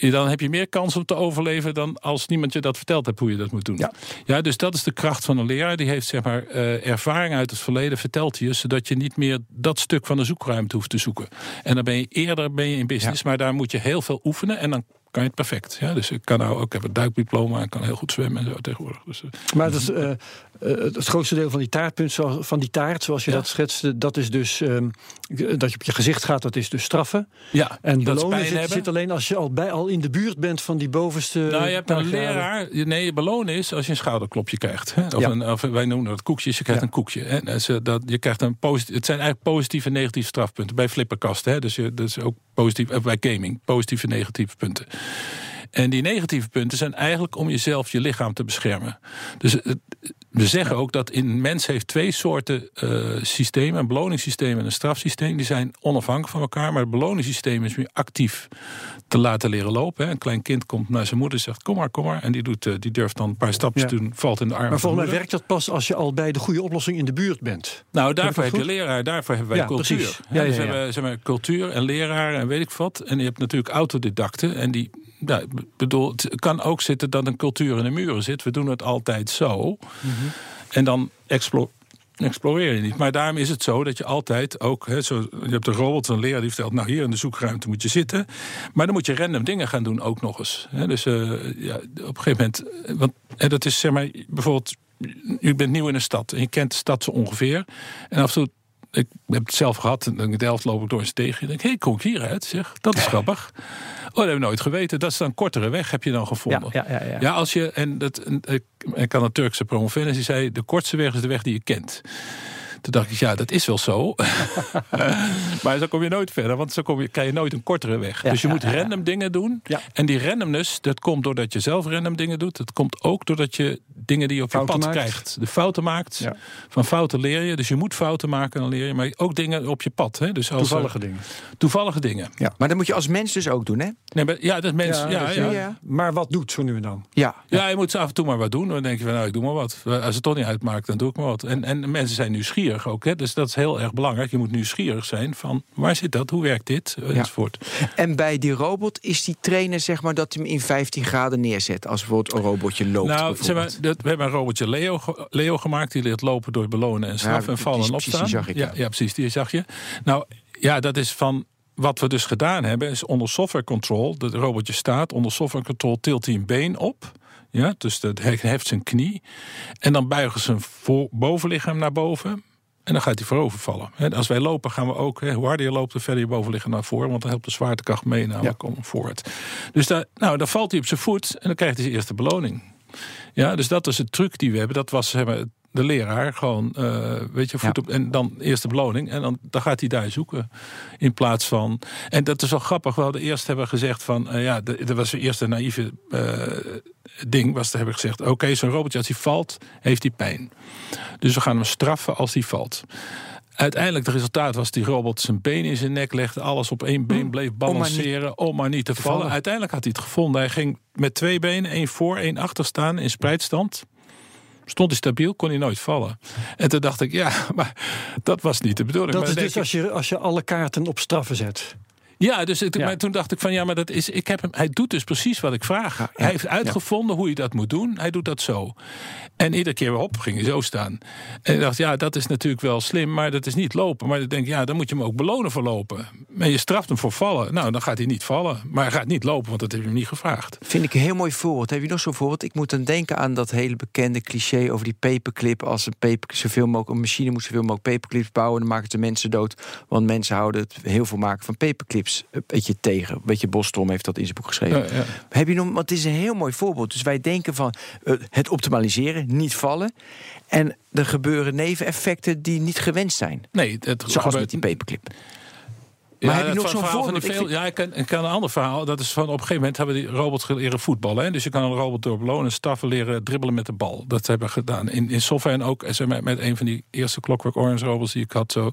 Speaker 3: Dan heb je meer kans om te overleven dan als niemand je dat verteld hebt hoe je dat moet doen.
Speaker 1: Ja.
Speaker 3: Ja, dus dat is de kracht van een leraar. Die heeft zeg maar eh, ervaring uit het verleden, vertelt hij je, zodat je niet meer dat stuk van de zoekruimte hoeft te zoeken. En dan ben je eerder ben je in business, maar daar moet je heel veel oefenen en dan kan je het perfect. Ja, dus ik kan nou ook ik heb een duikdiploma en kan heel goed zwemmen en zo tegenwoordig. Dus, eh,
Speaker 1: Maar dat is, eh, eh, het grootste deel van die taartpunt, van die taart, zoals je
Speaker 3: Ja.
Speaker 1: dat schetste, dat is dus ehm, dat je op je gezicht gaat, dat is dus straffen.
Speaker 3: ja,
Speaker 1: En belonen zit, zit alleen als je al, bij, al in de buurt bent van die bovenste.
Speaker 3: Nou, je hebt een leraar. Nee, belonen is als je een schouderklopje krijgt. Hè? Of,
Speaker 1: Ja.
Speaker 3: een, of wij noemen dat koekjes. Je krijgt
Speaker 1: Ja.
Speaker 3: een koekje. Hè? En ze- dat, je krijgt een positief, het zijn eigenlijk positieve en negatieve strafpunten. Bij flipperkasten. Hè? Dus je, dat is ook positief. eh, Bij gaming. Positieve en negatieve punten. En die negatieve punten zijn eigenlijk om jezelf, je lichaam te beschermen. Dus we zeggen ook dat in een mens heeft twee soorten eh, systemen: een beloningssysteem en een strafsysteem. Die zijn onafhankelijk van elkaar. Maar het beloningssysteem is meer actief te laten leren lopen. Hè. Een klein kind komt naar zijn moeder en zegt: Kom maar, kom maar. En die, doet, eh, die durft dan een paar stapjes
Speaker 1: Ja.
Speaker 3: doen, valt in de armen.
Speaker 1: Maar volgens mij werkt dat pas als je al bij de goede oplossing in de buurt bent.
Speaker 3: Nou, daarvoor heb je leraar, daarvoor hebben wij
Speaker 1: Ja,
Speaker 3: cultuur.
Speaker 1: precies. Ja, ja,
Speaker 3: dus
Speaker 1: ja.
Speaker 3: we hebben zeg maar, cultuur en leraren en weet ik wat. En je hebt natuurlijk autodidacten. En die, ja, bedoel, het kan ook zitten dat een cultuur in de muren zit. We doen het altijd zo. En dan explo exploreer je niet. Maar daarom is het zo dat je altijd ook... Hè, zo, je hebt een robot, een leraar die vertelt... nou, hier in de zoekruimte moet je zitten. Maar dan moet je random dingen gaan doen ook nog eens. Hè, dus eh, ja, op een gegeven moment... eh, Want hè, dat is zeg maar bijvoorbeeld... U bent nieuw in een stad en je kent de stad zo ongeveer. En af en toe ik heb het zelf gehad. En in Delft loop ik door een steegje. En denk, hé, hey, kom ik hieruit? Zeg, dat is grappig. Oh, dat heb ik nooit geweten. Dat is dan een kortere weg, heb je dan gevonden.
Speaker 1: ja, ja, ja.
Speaker 3: Ja, als je, en dat, ik kan een Turkse promovendus, die zei, de kortste weg is de weg die je kent. Toen dacht ik, ja, dat is wel zo. maar zo kom je nooit verder, want zo kom je, krijg je nooit een kortere weg.
Speaker 1: Ja,
Speaker 3: dus je
Speaker 1: ja,
Speaker 3: moet
Speaker 1: ja, ja.
Speaker 3: random dingen doen.
Speaker 1: Ja.
Speaker 3: En die randomness, dat komt doordat je zelf random dingen doet. Dat komt ook doordat je dingen die je op je pad
Speaker 1: maakt.
Speaker 3: krijgt. De fouten maakt.
Speaker 1: Ja.
Speaker 3: Van fouten leer je. Dus je moet fouten maken, dan leer je. Maar ook dingen op je pad. Hè? Dus als er-
Speaker 1: Toevallige dingen.
Speaker 3: toevallige dingen.
Speaker 2: Ja. Maar dat moet je als mens dus ook doen, hè?
Speaker 3: Nee, maar, ja, dat mensen. Ja, ja, ja.
Speaker 1: Maar wat doet zo nu en dan?
Speaker 2: Ja.
Speaker 3: je moet af en toe maar wat doen. Dan denk je van, nou, ik doe maar wat. Als het toch niet uitmaakt, dan doe ik maar wat. En, en mensen zijn nieuwsgierig ook. Hè? Dus dat is heel erg belangrijk. Je moet nieuwsgierig zijn van, waar zit dat? Hoe werkt dit? Enzovoort.
Speaker 2: En bij die robot is die trainer, zeg maar, dat hij hem in 15 graden neerzet. Als bijvoorbeeld een robotje loopt.
Speaker 3: Nou, zeg maar, dat, we hebben een robotje Leo, Leo gemaakt. Die leert lopen door belonen en straffen
Speaker 2: Ja,
Speaker 3: en vallen en opstaan.
Speaker 2: zag ik,
Speaker 3: ja,
Speaker 2: ja.
Speaker 3: precies, die zag je. Nou, ja, dat is van... Wat we dus gedaan hebben, is onder software control... dat robotje staat, onder software control tilt hij een been op... Ja, dus dat he- heft zijn knie. En dan buigen ze zijn voor, bovenlichaam naar boven. En dan gaat hij voorover vallen. Als wij lopen gaan we ook, hè, hoe harder je loopt, hoe verder je bovenlichaam naar voren. Want dan helpt de zwaartekracht mee namelijk om vooruit. Dus daar, nou, dan valt hij op zijn voet en dan krijgt hij zijn eerste beloning. Ja, dus dat is het truc die we hebben. Dat was zeg maar, de leraar gewoon, eh, weet je, voet op en dan eerste beloning. En dan, dan gaat hij daar zoeken. In plaats van. En dat is wel grappig. We hadden eerst hebben gezegd van, eh, ja, de- dat was de eerste naïeve eh, ding. Was te hebben gezegd, oké, zo'n robotje als hij valt, heeft hij pijn. Dus we gaan hem straffen als hij valt. Uiteindelijk, het resultaat was die robot zijn been in zijn nek legde, alles op één been bleef balanceren om maar niet te vallen.
Speaker 1: vallen.
Speaker 3: Uiteindelijk had hij het gevonden. Hij ging met twee benen, één voor, één achter staan in spreidstand. Stond hij stabiel, kon hij nooit vallen. En toen dacht ik, ja, maar dat was niet de bedoeling.
Speaker 1: Dat
Speaker 3: Maar
Speaker 1: is dus als je, als je alle kaarten op straffen zet.
Speaker 3: Ja, dus
Speaker 1: Ja.
Speaker 3: maar toen dacht ik van ja, maar dat is, ik heb hem, hij doet dus precies wat ik vraag. Hij heeft uitgevonden hoe je dat moet doen. Hij doet dat zo. En iedere keer weer op ging hij zo staan. En ik dacht, ja, dat is natuurlijk wel slim, maar dat is niet lopen. Maar ik denk, ja, dan moet je hem ook belonen voor lopen. Maar je straft hem voor vallen. Nou, dan gaat hij niet vallen. Maar hij gaat niet lopen, want dat heb je hem niet gevraagd.
Speaker 2: Vind ik een heel mooi voorbeeld. Heb je nog zo'n voorbeeld? Ik moet dan denken aan dat hele bekende cliché over die paperclip. Als een, paper, zoveel mogelijk, een machine moet zoveel mogelijk paperclips bouwen, dan maken ze mensen dood. Want mensen houden het heel veel maken van paperclips een beetje tegen. Een beetje Bostrom heeft dat in zijn boek geschreven.
Speaker 3: Ja, ja.
Speaker 2: Heb je nog, want het is een heel mooi voorbeeld. Dus wij denken van eh, het optimaliseren, niet vallen. En er gebeuren neveneffecten die niet gewenst zijn.
Speaker 3: Nee, het
Speaker 2: Zoals
Speaker 3: gebeurt-
Speaker 2: met die paperclip.
Speaker 3: Ja,
Speaker 2: Maar heb je nog zo'n
Speaker 3: van
Speaker 2: voorbeeld?
Speaker 3: Veel- Ja, ik kan, ik kan een ander verhaal. Dat is van op een gegeven moment hebben die robots leren voetballen. Hè? Dus je kan een robot door belonen, staffen leren dribbelen met de bal. Dat hebben we gedaan in, in software en ook eh, maar, met een van die eerste Clockwork Orange robots die ik had. Zo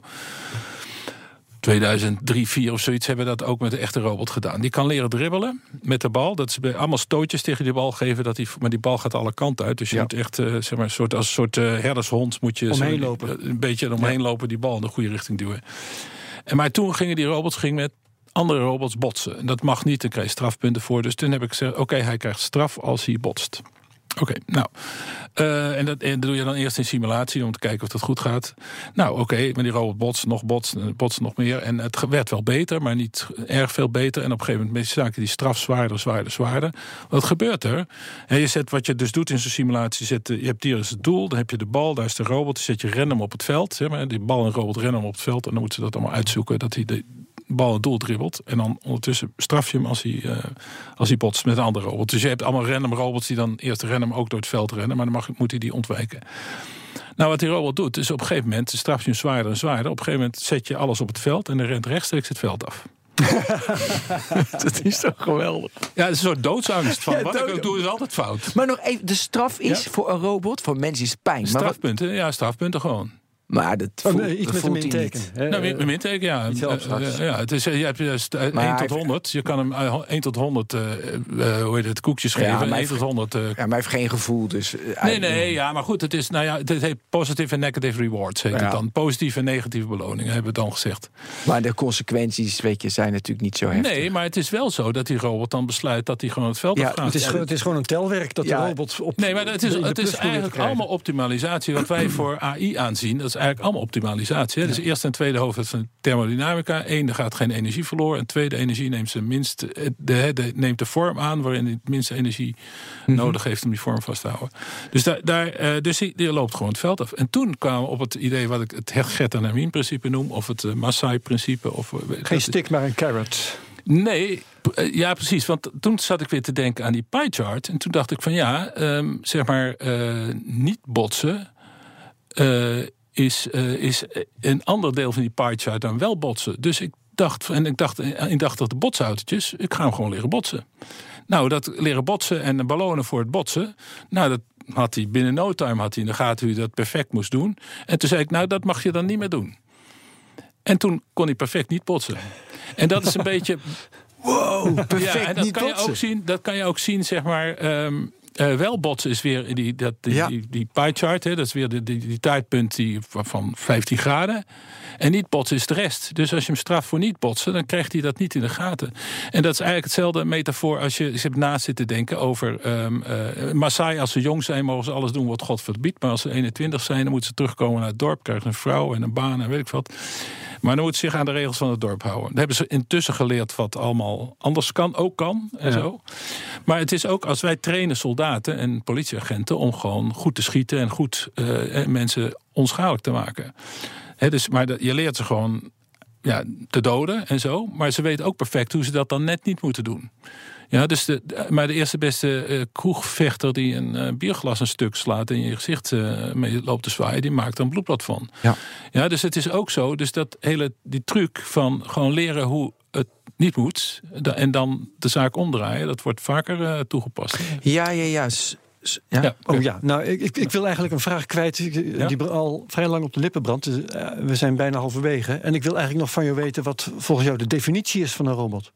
Speaker 3: 2003, 4 of zoiets hebben we dat ook met de echte robot gedaan. Die kan leren dribbelen met de bal. Dat ze allemaal stootjes tegen die bal geven. Dat die, maar die bal gaat alle kanten uit. Dus je
Speaker 1: Ja.
Speaker 3: moet echt eh, zeg maar, een soort, als een soort eh, herdershond moet je
Speaker 1: Omheen
Speaker 3: zo-
Speaker 1: lopen.
Speaker 3: Een beetje omheen lopen, die bal in de goede richting duwen. En maar toen gingen die robots gingen met andere robots botsen. En dat mag niet, dan krijg je strafpunten voor. Dus toen heb ik gezegd, oké, hij krijgt straf als hij botst. Oké, nou. eh, en, dat, dat doe je dan eerst in simulatie om te kijken of dat goed gaat. Nou, oké, maar die robot botst, nog botst, en botst nog meer. En het werd wel beter, maar niet erg veel beter. En op een gegeven moment zaken die straf zwaarder, zwaarder, zwaarder. Wat gebeurt er? En je zet wat je dus doet in zo'n simulatie. Zet, je hebt hier is het doel, dan heb je de bal, daar is de robot. Die zet je random op het veld. Maar. Die bal en robot random op het veld. En dan moeten ze dat allemaal uitzoeken dat hij de bal het doel dribbelt. En dan ondertussen straf je hem als hij, eh, als hij botst met een andere robot. Dus je hebt allemaal random robots die dan eerst random ook door het veld rennen. Maar dan mag, moet hij die ontwijken. Nou, wat die robot doet, is op een gegeven moment straf je hem zwaarder en zwaarder. Op een gegeven moment zet je alles op het veld en dan rent rechtstreeks het veld af.
Speaker 2: Dat is toch geweldig.
Speaker 3: Ja, het is een soort doodsangst. Van,
Speaker 2: Ja,
Speaker 3: wat ik ook doe is altijd fout.
Speaker 2: Maar nog even, de straf is
Speaker 3: Ja?
Speaker 2: voor een robot, voor mensen is pijn. Maar, wat,
Speaker 3: Strafpunten, ja, strafpunten gewoon.
Speaker 2: Maar dat
Speaker 1: Oh,
Speaker 2: voelt,
Speaker 1: nee, iets
Speaker 2: dat
Speaker 1: met een
Speaker 2: voelt hij
Speaker 1: minteken.
Speaker 2: niet.
Speaker 3: Nou, ja.
Speaker 1: Iets
Speaker 3: Eh, eh, ja, het is, eh, je hebt juist eh, 1
Speaker 2: Maar
Speaker 3: tot
Speaker 2: hij-
Speaker 3: 100. Je kan hem eh, 1 tot 100, eh, eh, hoe heet het, koekjes
Speaker 2: Ja,
Speaker 3: geven.
Speaker 2: maar
Speaker 3: 1
Speaker 2: hij-
Speaker 3: tot 100 eh,
Speaker 2: Ja, maar hij heeft geen gevoel, dus...
Speaker 3: Nee, nee, ja, maar goed, het is, nou ja, het heet positive en negative rewards, heet
Speaker 2: Ja.
Speaker 3: het dan. Positieve en negatieve beloningen, hebben we dan gezegd.
Speaker 2: Maar de consequenties, weet je, zijn natuurlijk niet zo heftig.
Speaker 3: Nee, maar het is wel zo dat die robot dan besluit dat hij gewoon het veld
Speaker 2: Ja,
Speaker 3: afgaat.
Speaker 1: Het is, gewoon- het is gewoon een telwerk dat
Speaker 2: Ja.
Speaker 1: de robot op.
Speaker 3: Nee, maar het is,
Speaker 1: de- de
Speaker 3: het is eigenlijk allemaal optimalisatie. Wat wij voor AI aanzien, dat is eigenlijk allemaal optimalisatie. Hè? Dus eerste en tweede hoofdstuk van thermodynamica. Eén, er gaat geen energie verloren. En tweede, energie neemt, zijn minst, eh, de, de, neemt de vorm aan waarin hij het minste energie
Speaker 1: Mhm.
Speaker 3: nodig heeft om die vorm vast te houden. Dus, daar, daar, eh, dus die, die loopt gewoon het veld af. En toen kwamen we op het idee wat ik het Hertz-Hertz-principe noem. Of het uh, Massai-principe. Of, eh,
Speaker 1: Geen stick, maar een carrot.
Speaker 3: Nee, eh, ja, precies. Want toen zat ik weer te denken aan die pie chart. En toen dacht ik van ja, ehm, zeg maar, eh, niet botsen eh, is, eh, is een ander deel van die pie chart dan wel botsen. Dus ik dacht, en ik dacht, ik dacht dat de botsautootjes, ik ga hem gewoon leren botsen. Nou, dat leren botsen en belonen voor het botsen. Nou, dat had hij binnen no time had hij in de gaten hoe hij dat perfect moest doen. En toen zei ik, nou, dat mag je dan niet meer doen. En toen kon hij perfect niet botsen. En dat is een beetje.
Speaker 2: Wow, perfect
Speaker 3: ja, en dat
Speaker 2: niet
Speaker 3: kan je ook zien. Dat kan je ook zien, zeg maar. ehm, eh, wel botsen is weer die, dat, die,
Speaker 2: Ja.
Speaker 3: die, die pie chart. Hè, dat is weer die, die, die tijdpunt die, van- van 15 graden. En niet botsen is de rest. Dus als je hem straft voor niet botsen, dan krijgt hij dat niet in de gaten. En dat is eigenlijk hetzelfde metafoor als je, hebt naast zitten denken over ehm eh, Maasai. Als ze jong zijn, mogen ze alles doen wat God verbiedt. Maar als ze 21 zijn, dan moeten ze terugkomen naar het dorp, krijgen een vrouw en een baan en weet ik wat. Maar dan moeten ze zich aan de regels van het dorp houden. Dan hebben ze intussen geleerd wat allemaal anders kan, ook kan en
Speaker 1: Ja.
Speaker 3: zo. Maar het is ook als wij trainen soldaten en politieagenten om gewoon goed te schieten en goed eh, mensen onschadelijk te maken. Hè, dus, maar dat- je leert ze gewoon ja, te doden en zo. Maar ze weten ook perfect hoe ze dat dan net niet moeten doen. Ja, dus de, maar de eerste beste eh, kroegvechter die een eh, bierglas een stuk slaat en in je gezicht eh, mee loopt te zwaaien, die maakt er een bloedblad van.
Speaker 2: Ja.
Speaker 3: Ja, dus het is ook zo. Dus dat hele die truc van gewoon leren hoe het niet moet en dan de zaak omdraaien, dat wordt vaker eh, toegepast.
Speaker 2: Ja, ja, ja. Ja.
Speaker 3: Ja.
Speaker 1: Oh ja, nou, ik, ik, wil eigenlijk een vraag kwijt die
Speaker 3: Ja?
Speaker 1: die al vrij lang op de lippen brandt. Dus, eh, we zijn bijna halverwege. En ik wil eigenlijk nog van jou weten wat volgens jou de definitie is van een robot.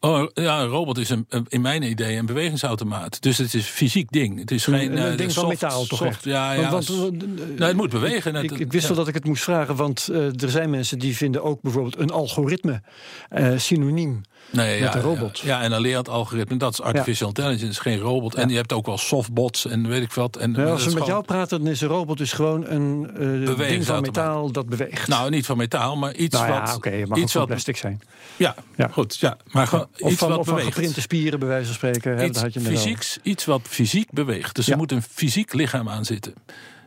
Speaker 3: Oh, ja, een robot is een, een- in mijn idee een bewegingsautomaat. Dus het is een fysiek ding. Het is geen
Speaker 1: een
Speaker 3: eh,
Speaker 1: ding van metaal toch
Speaker 3: soft-
Speaker 1: echt?
Speaker 3: Ja, ja.
Speaker 1: Want- want,
Speaker 3: s- nou, het moet bewegen.
Speaker 1: Ik, ik wist
Speaker 3: ja.
Speaker 1: wel dat ik het moest vragen, want eh, er zijn mensen die vinden ook bijvoorbeeld een algoritme eh, synoniem.
Speaker 3: Nee,
Speaker 1: met
Speaker 3: ja,
Speaker 1: robot.
Speaker 3: Ja, ja, en een algoritme, dat is artificial intelligence, geen robot. En je hebt ook wel softbots en weet ik wat. En,
Speaker 1: als we met
Speaker 3: gewoon-
Speaker 1: jou praten, dan is een robot dus gewoon een eh, ding van metaal dat beweegt.
Speaker 3: Nou, niet van metaal, maar iets
Speaker 1: Nou ja,
Speaker 3: wat...
Speaker 1: het mag
Speaker 3: iets wat
Speaker 1: plastic zijn.
Speaker 3: Ja,
Speaker 1: Ja.
Speaker 3: goed. Ja, maar gewoon
Speaker 1: Of
Speaker 3: iets
Speaker 1: van,
Speaker 3: wat
Speaker 1: of
Speaker 3: beweegt.
Speaker 1: geprinte spieren, bij wijze van spreken. Hè,
Speaker 3: iets,
Speaker 1: had je
Speaker 3: fysieks, iets wat fysiek beweegt. Dus er moet een fysiek lichaam aan zitten.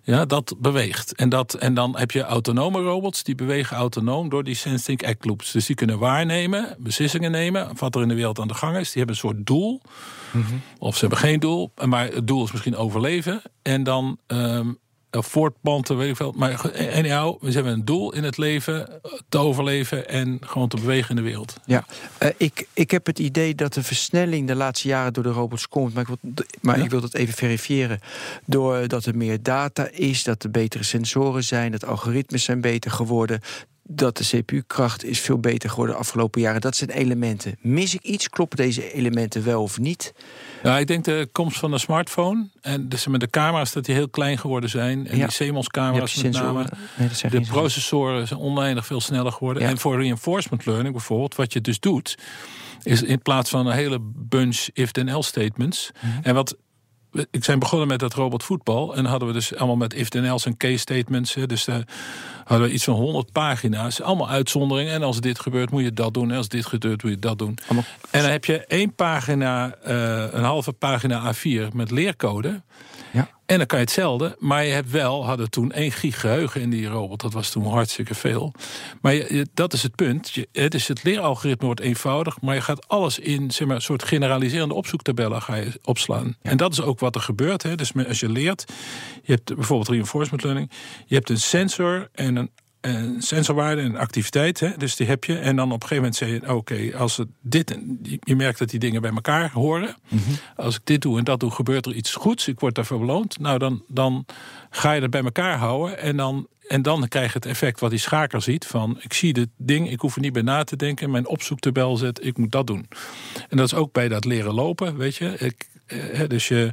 Speaker 3: Ja, dat beweegt. En, dat, en dan heb je autonome robots die bewegen autonoom door die sensing act loops. Dus die kunnen waarnemen, beslissingen nemen, wat er in de wereld aan de gang is. Die hebben een soort doel. Of ze hebben geen doel, maar het doel is misschien overleven. En dan ehm voortplanten, weet ik veel. Maar anyhow, we hebben een doel in het leven eh, te overleven en gewoon te bewegen in de wereld.
Speaker 2: Ja, eh, ik, ik heb het idee dat de versnelling de laatste jaren door de robots komt. Maar ik wil, maar
Speaker 3: Ja?
Speaker 2: ik wil dat even verifiëren. Doordat er meer data is, dat er betere sensoren zijn, dat algoritmes zijn beter geworden. Dat de CPU-kracht is veel beter geworden de afgelopen jaren. Dat zijn elementen. Mis ik iets? Kloppen deze elementen wel of niet?
Speaker 3: Ja, ik denk de komst van de smartphone en dus met de camera's dat die heel klein geworden zijn. En
Speaker 2: Ja.
Speaker 3: die CMOS
Speaker 2: Je
Speaker 3: camera's
Speaker 2: hebt
Speaker 3: met name.
Speaker 2: Nee,
Speaker 3: De processoren zijn oneindig veel sneller geworden.
Speaker 2: Ja.
Speaker 3: En voor reinforcement learning bijvoorbeeld, wat je dus doet, is in plaats van een hele bunch if-then-else statements.
Speaker 2: Mhm.
Speaker 3: En wat ik zijn begonnen met dat robotvoetbal. En hadden we dus allemaal met if-then-else en case statements. Dus daar hadden we iets van 100 pagina's. Allemaal uitzonderingen. En als dit gebeurt, moet je dat doen. En als dit gebeurt, moet je dat doen.
Speaker 2: Allemaal-
Speaker 3: En dan heb je één pagina, eh, een halve pagina A4 met leercode.
Speaker 2: Ja.
Speaker 3: En dan kan je hetzelfde. Maar je hebt wel, hadden toen 1 gig geheugen in die robot. Dat was toen hartstikke veel. Maar je, je- dat is het punt. Je, het, is het leeralgoritme wordt eenvoudig. Maar je gaat alles in zeg maar, een soort generaliserende opzoektabellen ga je opslaan. En dat is ook wat er gebeurt. Hè. Dus als je leert. Je hebt bijvoorbeeld reinforcement learning. Je hebt een sensor en een een sensorwaarde en een activiteit. Hè? Dus die heb je. En dan op een gegeven moment zeg je: Oké, als het dit. en- Je merkt dat die dingen bij elkaar horen. Als ik dit doe en dat doe, gebeurt er iets goeds. Ik word daarvoor beloond. Nou, dan, dan ga je dat bij elkaar houden. En dan, en dan krijg je het effect wat die schaker ziet: van ik zie dit ding, ik hoef er niet bij na te denken. Mijn opzoektabel zet, ik moet dat doen. En dat is ook bij dat leren lopen, weet je. Ik, eh, dus je.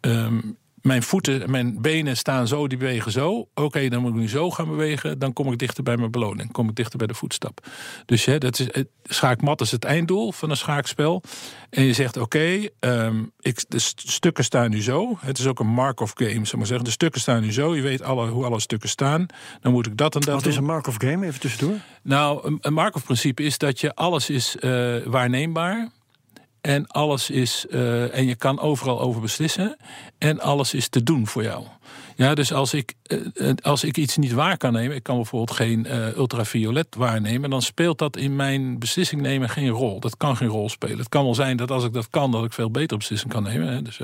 Speaker 3: ehm, mijn voeten, mijn benen staan zo, die bewegen zo. Oké, dan moet ik nu zo gaan bewegen. Dan kom ik dichter bij mijn beloning. Kom ik dichter bij de voetstap. Dus hè, dat is, het- schaakmat is het einddoel van een schaakspel. En je zegt, oké, ehm, ik de st- stukken staan nu zo. Het is ook een Markov game, zou maar zeggen. De stukken staan nu zo. Je weet alle, hoe alle stukken staan. Dan moet ik dat en dat
Speaker 1: Wat is een Markov game? Even tussendoor.
Speaker 3: Nou, een- een Markov-principe is dat je alles is eh, waarneembaar. En alles is. eh, en je kan overal over beslissen. En alles is te doen voor jou. Ja, dus als ik, eh, eh, als ik iets niet waar kan nemen, ik kan bijvoorbeeld geen ultraviolet waarnemen, dan speelt dat in mijn beslissing nemen geen rol. Dat kan geen rol spelen. Het kan wel zijn dat als ik dat kan, dat ik veel beter beslissing kan nemen. Hè. Dus,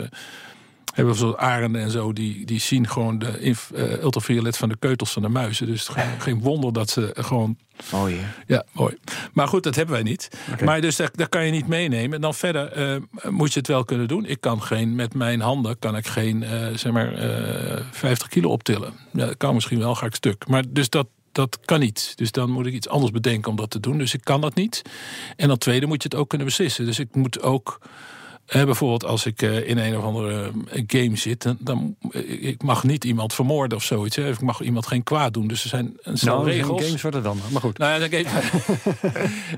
Speaker 3: hebben we zo'n arenden en zo, die, die zien gewoon de inf, uh, ultraviolet van de keutels van de muizen. Dus geen, geen wonder dat ze gewoon.
Speaker 2: Mooi.
Speaker 3: Ja, mooi. Maar goed, dat hebben wij niet. Okay. Maar dus daar, daar, kan je niet meenemen. En dan verder uh, moet je het wel kunnen doen. Ik kan geen, met mijn handen kan ik geen, uh, zeg maar, 50 kilo optillen. Ja, dat kan misschien wel, ga ik stuk. Maar dus dat, dat kan niet. Dus dan moet ik iets anders bedenken om dat te doen. Dus ik kan dat niet. En dan tweede moet je het ook kunnen beslissen. Dus ik moet ook eh, bijvoorbeeld als ik uh, in een of andere uh, game zit, dan, dan ik mag niet iemand vermoorden of zoiets. Hè. Ik mag iemand geen kwaad doen. Dus er zijn een stel
Speaker 1: nou,
Speaker 3: regels.
Speaker 1: games worden dan, maar goed.
Speaker 3: Nou, ja, dan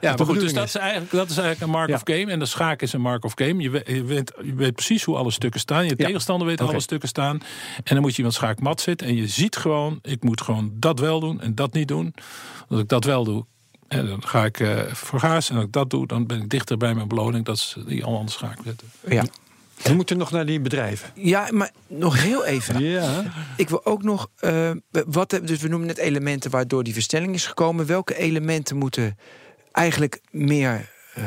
Speaker 3: ja, maar goed. Dus dat is, eigenlijk, dat is eigenlijk een mark ja. of game. En de schaak is een mark of game. Je weet, je weet, je weet precies hoe alle stukken staan. Je ja. tegenstander weet okay. alle stukken staan. En dan moet je iemand schaak mat zitten. En je ziet gewoon, ik moet gewoon dat wel doen en dat niet doen. Als ik dat wel doe, en dan ga ik uh, voor gaas. En als ik dat doe, dan ben ik dichter bij mijn beloning. Dat is die allemaal anders ga ik zetten.
Speaker 2: Ja.
Speaker 1: We moeten nog naar die bedrijven.
Speaker 2: Ja, maar nog heel even.
Speaker 1: Ja.
Speaker 2: Ik wil ook nog. Uh, wat, dus we noemen net elementen waardoor die verstelling is gekomen. Welke elementen moeten eigenlijk meer uh,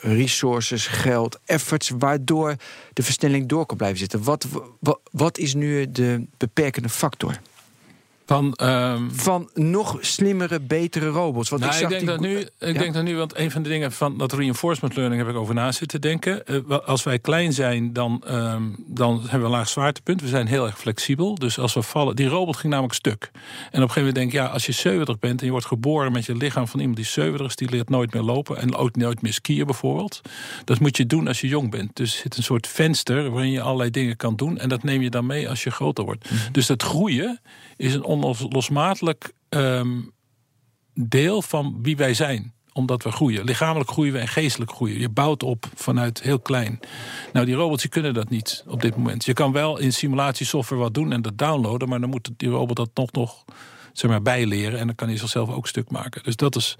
Speaker 2: resources, geld, efforts, waardoor de versnelling door kan blijven zitten? Wat, wat, wat is nu de beperkende factor?
Speaker 3: Van, um,
Speaker 2: van nog slimmere, betere robots.
Speaker 3: Want nou, ik, ik, denk dat nu, ik ja? denk dat nu, want een van de dingen van dat reinforcement learning heb ik over na zitten denken. Uh, als wij klein zijn, dan, um, dan hebben we een laag zwaartepunt. We zijn heel erg flexibel. Dus als we vallen, die robot ging namelijk stuk. En op een gegeven moment denk ik, ja, als je 70 bent en je wordt geboren met je lichaam van iemand die 70 is, die leert nooit meer lopen en ook nooit meer skiën bijvoorbeeld. Dat moet je doen als je jong bent. Dus er zit een soort venster waarin je allerlei dingen kan doen. En dat neem je dan mee als je groter wordt. Mm -hmm. Dus dat groeien is een onlosmakelijk um, deel van wie wij zijn omdat we groeien. Lichamelijk groeien we en geestelijk groeien. Je bouwt op vanuit heel klein. Nou, die robots die kunnen dat niet op dit moment. Je kan wel in simulatiesoftware wat doen en dat downloaden... maar dan moet die robot dat nog, nog zeg maar, bijleren... en dan kan hij zichzelf ook stuk maken. Dus dat is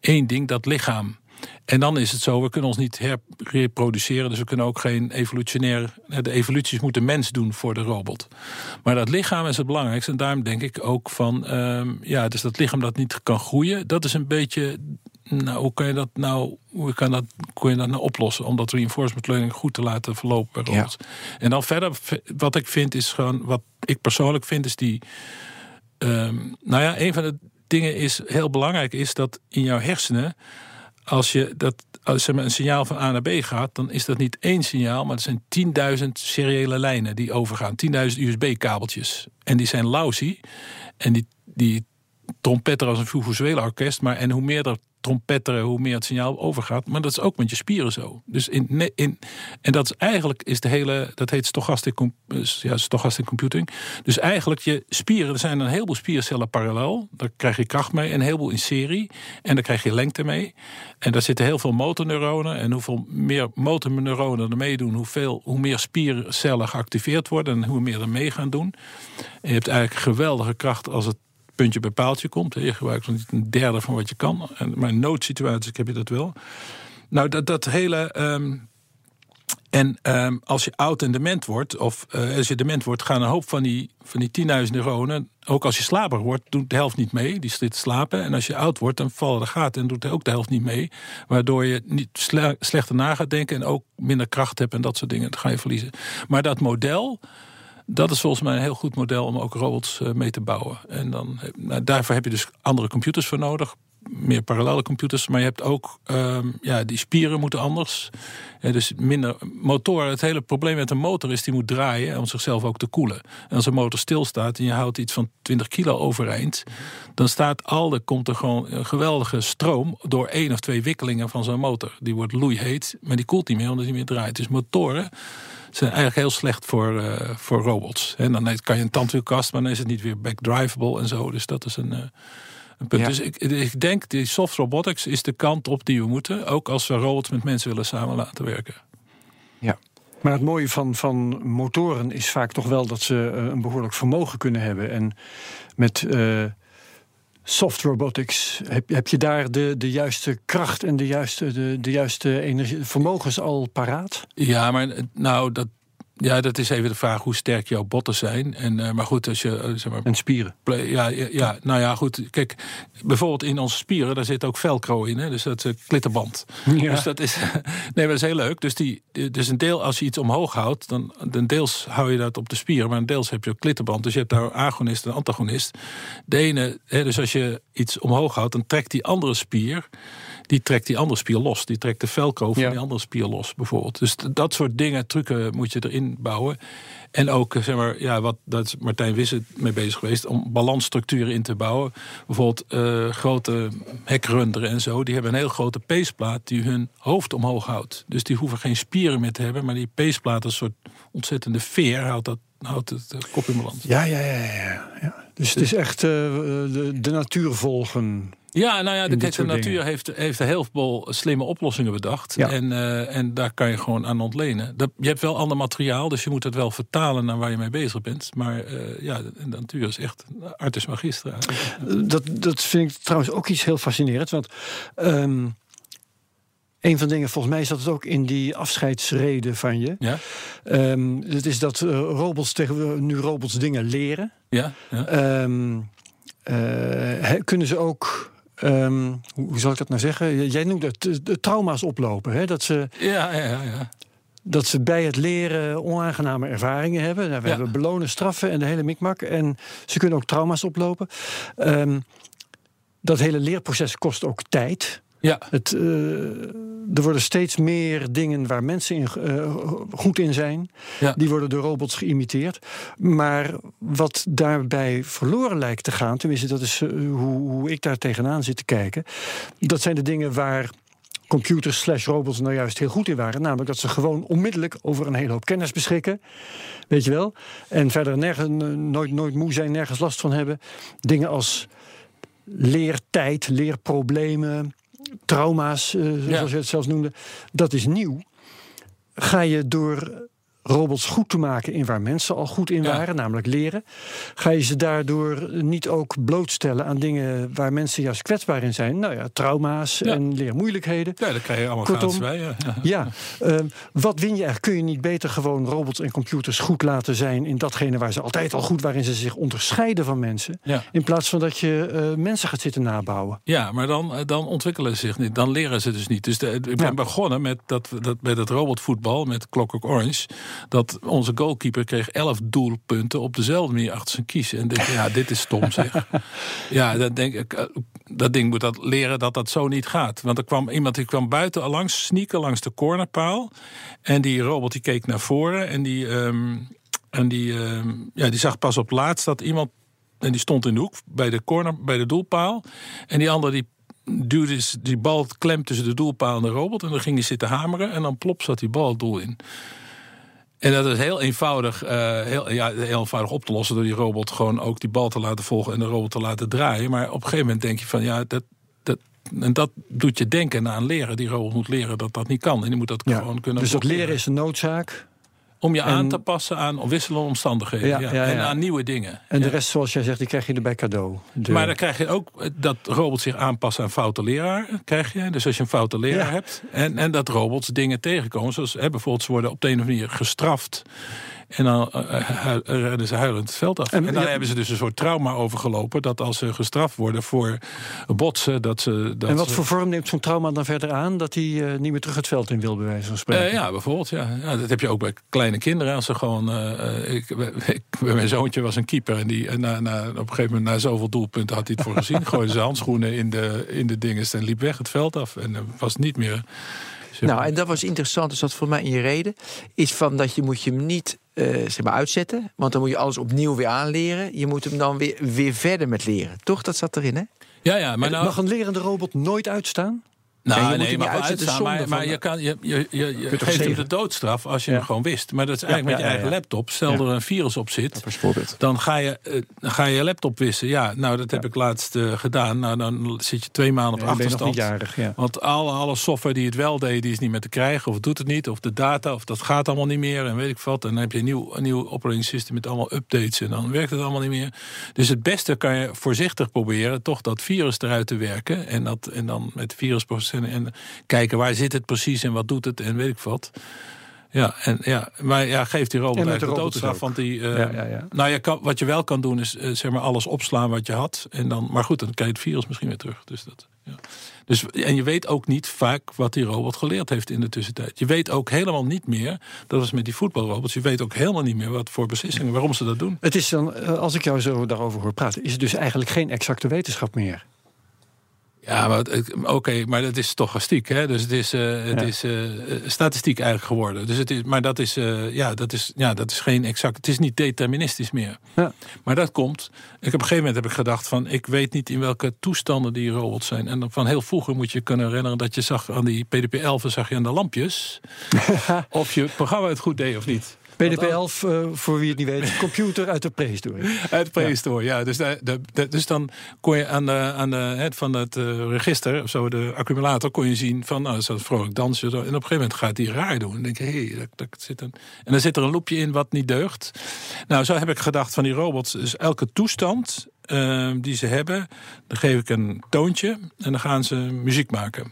Speaker 3: één ding, dat lichaam. En dan is het zo, we kunnen ons niet herreproduceren. Dus we kunnen ook geen evolutionair... De evoluties moet de mens doen voor de robot. Maar dat lichaam is het belangrijkste. En daarom denk ik ook van... Um, ja, dus dat lichaam dat niet kan groeien... dat is een beetje... Nou, hoe kan je dat nou, hoe kan dat, kun je dat nou oplossen? Om dat reinforcement learning goed te laten verlopen bij robots. Ja. En dan verder, wat ik vind is gewoon... Wat ik persoonlijk vind is die... Um, nou ja, een van de dingen is heel belangrijk... is dat in jouw hersenen als je dat als er een signaal van A naar B gaat, dan is dat niet één signaal, maar het zijn 10.000 seriële lijnen die overgaan. 10.000 USB-kabeltjes. En die zijn lousy. En die, die trompetteren als een Vuvuzuela orkest. Maar en hoe meer er trompetteren, hoe meer het signaal overgaat. Maar dat is ook met je spieren zo. Dus in, in, en dat is eigenlijk is de hele, dat heet stochastic, ja, stochastic computing. Dus eigenlijk je spieren, er zijn een heleboel spiercellen parallel. Daar krijg je kracht mee, en een heleboel in serie. En daar krijg je lengte mee. En daar zitten heel veel motorneuronen. En hoeveel meer motorneuronen er meedoen, hoeveel, hoe meer spiercellen geactiveerd worden en hoe meer er mee gaan doen. En je hebt eigenlijk geweldige kracht als het puntje bij paaltje komt. Je gebruikt niet een derde van wat je kan. En, maar in noodsituaties heb je dat wel. Nou, dat, dat hele. Um, en um, als je oud en dement wordt, of uh, als je dement wordt, gaan een hoop van die, van die 10.000 neuronen, ook als je slaperig wordt, doet de helft niet mee. Die zit slapen. En als je oud wordt, dan vallen de gaten en doet ook de helft niet mee. Waardoor je niet sle slechter na gaat denken en ook minder kracht hebt en dat soort dingen. Dat ga je verliezen. Maar dat model dat is volgens mij een heel goed model om ook robots mee te bouwen. En dan, nou, daarvoor heb je dus andere computers voor nodig. Meer parallele computers. Maar je hebt ook, um, ja, die spieren moeten anders. Ja, dus minder motoren. Het hele probleem met een motor is die moet draaien om zichzelf ook te koelen. En als een motor stilstaat en je houdt iets van 20 kilo overeind, dan staat al de, komt er gewoon een geweldige stroom door één of twee wikkelingen van zo'n motor. Die wordt loeiheet, maar die koelt niet meer omdat hij meer draait. Dus motoren zijn eigenlijk heel slecht voor, uh, voor robots. En dan kan je een tandwielkast, maar dan is het niet weer backdrivable en zo. Dus dat is een, uh, een punt. Ja. Dus ik, ik denk, die soft robotics is de kant op die we moeten. Ook als we robots met mensen willen samen laten werken.
Speaker 1: Ja. Maar het mooie van, van motoren is vaak toch wel dat ze uh, een behoorlijk vermogen kunnen hebben. En met soft robotics, heb, heb je daar de, de juiste kracht en de juiste, de, de juiste energie, vermogens al paraat?
Speaker 3: Ja, maar nou, dat, ja, dat is even de vraag hoe sterk jouw botten zijn. En, uh, maar goed, als je uh, zeg maar.
Speaker 1: En spieren.
Speaker 3: Ja, ja, ja, nou ja, goed. Kijk, bijvoorbeeld in onze spieren, daar zit ook velcro in. Hè, dus dat is een klitterband. Ja. Dus dat is. nee, maar dat is heel leuk. Dus, die, dus een deel, als je iets omhoog houdt, dan, dan deels hou je dat op de spieren. Maar een deels heb je ook klitterband. Dus je hebt daar agonist en antagonist. De ene, hè, dus als je iets omhoog houdt, dan trekt die andere spier die trekt die andere spier los. Die trekt de velcro van die andere spier los, bijvoorbeeld. Dus dat soort dingen, trucken moet je erin bouwen. En ook, zeg maar, ja, wat dat is Martijn Wisse mee bezig geweest... om balansstructuren in te bouwen. Bijvoorbeeld uh, grote hekrunderen en zo... die hebben een heel grote peesplaat die hun hoofd omhoog houdt. Dus die hoeven geen spieren meer te hebben... maar die peesplaat, een soort ontzettende veer... houdt, dat, houdt het uh, kop in balans.
Speaker 1: Ja, ja, ja. ja, ja. Dus het is echt uh, de, de natuur volgen...
Speaker 3: Ja, nou ja, de, de natuur heeft, heeft een heel veel slimme oplossingen bedacht. Ja. En, uh, en daar kan je gewoon aan ontlenen. Dat, je hebt wel ander materiaal, dus je moet het wel vertalen naar waar je mee bezig bent. Maar uh, ja, de, natuur is echt artis magistra.
Speaker 1: Dat, dat vind ik trouwens ook iets heel fascinerends. Want um, een van de dingen, volgens mij zat het ook in die afscheidsreden van je. Ja. Um, het is dat uh, robots tegen nu robots dingen leren.
Speaker 3: Ja. ja.
Speaker 1: Um, kunnen ze ook Um, hoe zal ik dat nou zeggen? Jij noemt het de trauma's oplopen. Hè? Dat ze.
Speaker 3: Ja, ja, ja.
Speaker 1: Dat ze bij het leren onaangename ervaringen hebben. Nou, we ja. hebben belonen, straffen en de hele mikmak. En ze kunnen ook trauma's oplopen. Dat hele leerproces kost ook tijd.
Speaker 3: Ja.
Speaker 1: Het, uh, er worden steeds meer dingen waar mensen in, uh, goed in zijn.
Speaker 3: Ja.
Speaker 1: Die worden door robots geïmiteerd. Maar wat daarbij verloren lijkt te gaan, tenminste, dat is uh, hoe, hoe ik daar tegenaan zit te kijken. Dat zijn de dingen waar computers slash robots nou juist heel goed in waren. Namelijk dat ze gewoon onmiddellijk over een hele hoop kennis beschikken. Weet je wel? En verder nergens, nooit, nooit moe zijn, nergens last van hebben. Dingen als leertijd, leerproblemen, trauma's, uh, zoals ja. je het zelfs noemde, dat is nieuw. Ga je door robots goed te maken in waar mensen al goed in waren, ja. namelijk leren. Ga je ze daardoor niet ook blootstellen aan dingen waar mensen juist kwetsbaar in zijn? Nou ja, trauma's ja. en leermoeilijkheden.
Speaker 3: Ja, dat krijg je allemaal Kortom, bij. Ja,
Speaker 1: ja uh, wat win je eigenlijk? Kun je niet beter gewoon robots en computers goed laten zijn in datgene waar ze altijd al goed waarin ze zich onderscheiden van mensen, in plaats van dat je uh, mensen gaat zitten nabouwen?
Speaker 3: Ja, maar dan, dan ontwikkelen ze zich niet. Dan leren ze dus niet. Dus de, ik ben begonnen met dat, dat met het robotvoetbal met Clockwork Orange dat onze goalkeeper kreeg elf doelpunten op dezelfde manier achter zijn kies. En denk ja, dit is stom zeg. ja, dan denk ik, dat ding moet dat leren dat dat zo niet gaat. Want er kwam iemand die kwam buiten langs, sneaken langs de cornerpaal. En die robot die keek naar voren en die, um, en die, um, ja, die zag pas op laatst dat iemand en die stond in de hoek bij de corner, bij de doelpaal. En die andere die duwde die bal klem tussen de doelpaal en de robot. En dan ging hij zitten hameren. En dan plop zat die bal het doel in. En dat is heel eenvoudig, uh, heel, ja, heel eenvoudig op te lossen door die robot gewoon ook die bal te laten volgen en de robot te laten draaien. Maar op een gegeven moment denk je van ja, dat, dat, en dat doet je denken aan leren. Die robot moet leren dat dat niet kan. En die moet dat ja, gewoon kunnen.
Speaker 1: Dus dat leren is een noodzaak.
Speaker 3: Om je en, aan te passen aan wisselende omstandigheden. Ja, ja, ja, en aan nieuwe dingen.
Speaker 1: En de rest, zoals jij zegt, die krijg je erbij cadeau.
Speaker 3: De... Maar dan krijg je ook dat robots zich aanpassen aan foute leraar. Krijg je. Dus als je een foute leraar hebt. En, en dat robots dingen tegenkomen. Zoals hè, bijvoorbeeld ze worden op de een of andere manier gestraft. En dan uh, redden ze huilend het veld af. En, en dan ja, hebben ze dus een soort trauma overgelopen. Dat als ze gestraft worden voor botsen. Dat ze, dat
Speaker 1: en wat
Speaker 3: ze...
Speaker 1: voor vorm neemt zo'n trauma dan verder aan? Dat hij uh, niet meer terug het veld in wil, bij wijze van spreken?
Speaker 3: Uh, ja, bijvoorbeeld. Ja. ja. dat heb je ook bij kleine kinderen. Als ze gewoon. ik, ik, mijn zoontje was een keeper. En die na, na, op een gegeven moment, na zoveel doelpunten, had hij het voor gezien. Gooide zijn handschoenen in de, in de dinges en liep weg het veld af. En was niet meer.
Speaker 2: Nou, en dat was interessant, dus dat voor mij in je reden, is van dat je moet je hem niet uh, zeg maar uitzetten, want dan moet je alles opnieuw weer aanleren. Je moet hem dan weer, weer verder met leren. Toch? Dat zat erin, hè?
Speaker 3: Ja, ja, maar nou...
Speaker 1: Mag een lerende robot nooit uitstaan?
Speaker 3: Nou, nee, nee maar, uitstaan, maar, maar je, kan, je, je, je, je geeft hem de doodstraf als je ja. hem gewoon wist. Maar dat is eigenlijk ja, met je eigen laptop. Stel er een virus op zit, dan ga je, uh, ga je laptop wissen. Ja, nou, dat heb ik laatst uh, gedaan. Nou, dan zit je twee maanden op achterstand.
Speaker 1: Jarig,
Speaker 3: Want alle, alle software die het wel deed, die is niet meer te krijgen. Of doet het niet. Of de data, of dat gaat allemaal niet meer. En weet ik wat. En dan heb je een nieuw, een nieuw operating system met allemaal updates. En dan werkt het allemaal niet meer. Dus het beste kan je voorzichtig proberen toch dat virus eruit te werken. En, dat, en dan met virusprocessen en kijken waar zit het precies en wat doet het en weet ik wat. Ja, en, ja, maar ja, geef die robot
Speaker 1: de
Speaker 3: eigenlijk de
Speaker 1: robots
Speaker 3: doodstraf. Want die,
Speaker 1: Ja, ja, ja.
Speaker 3: Nou, kan, wat je wel kan doen is eh, zeg maar alles opslaan wat je had. En dan, maar goed, dan krijg je het virus misschien weer terug. Dus dat, ja. dus, en je weet ook niet vaak wat die robot geleerd heeft in de tussentijd. Je weet ook helemaal niet meer, dat was met die voetbalrobots, je weet ook helemaal niet meer wat voor beslissingen, waarom ze dat doen.
Speaker 1: Het is dan, eh, als ik jou zo daarover hoor praten, is het dus eigenlijk geen exacte wetenschap meer.
Speaker 3: Ja, maar oké, maar dat is stochastiek, hè? Dus het is, eh, het
Speaker 1: Ja.
Speaker 3: is eh, statistiek eigenlijk geworden. Dus het is, maar dat is, eh, ja, dat is, ja, dat is geen exact. Het is niet deterministisch meer.
Speaker 1: Ja.
Speaker 3: Maar dat komt. Ik op een gegeven moment heb ik gedacht van, ik weet niet in welke toestanden die robots zijn. En dan van heel vroeger moet je kunnen herinneren dat je zag aan die PDP-11 zag je aan de lampjes of je programma het goed deed of niet.
Speaker 1: PDP-11, eh, voor wie het niet weet, computer uit de prehistorie.
Speaker 3: Uit de prehistorie, ja. Dus, de, de, dus dan kon je aan de, aan de, het, van het eh, register, of zo, de accumulator, kon je zien van, nou, dat is een vrolijk dansje. Zo. En op een gegeven moment gaat die raar doen. En dan denk je, hé, hey, dat, dat zit een... En dan zit er een loopje in wat niet deugt. Nou, zo heb ik gedacht van die robots. Dus elke toestand eh, die ze hebben, dan geef ik een toontje en dan gaan ze muziek maken.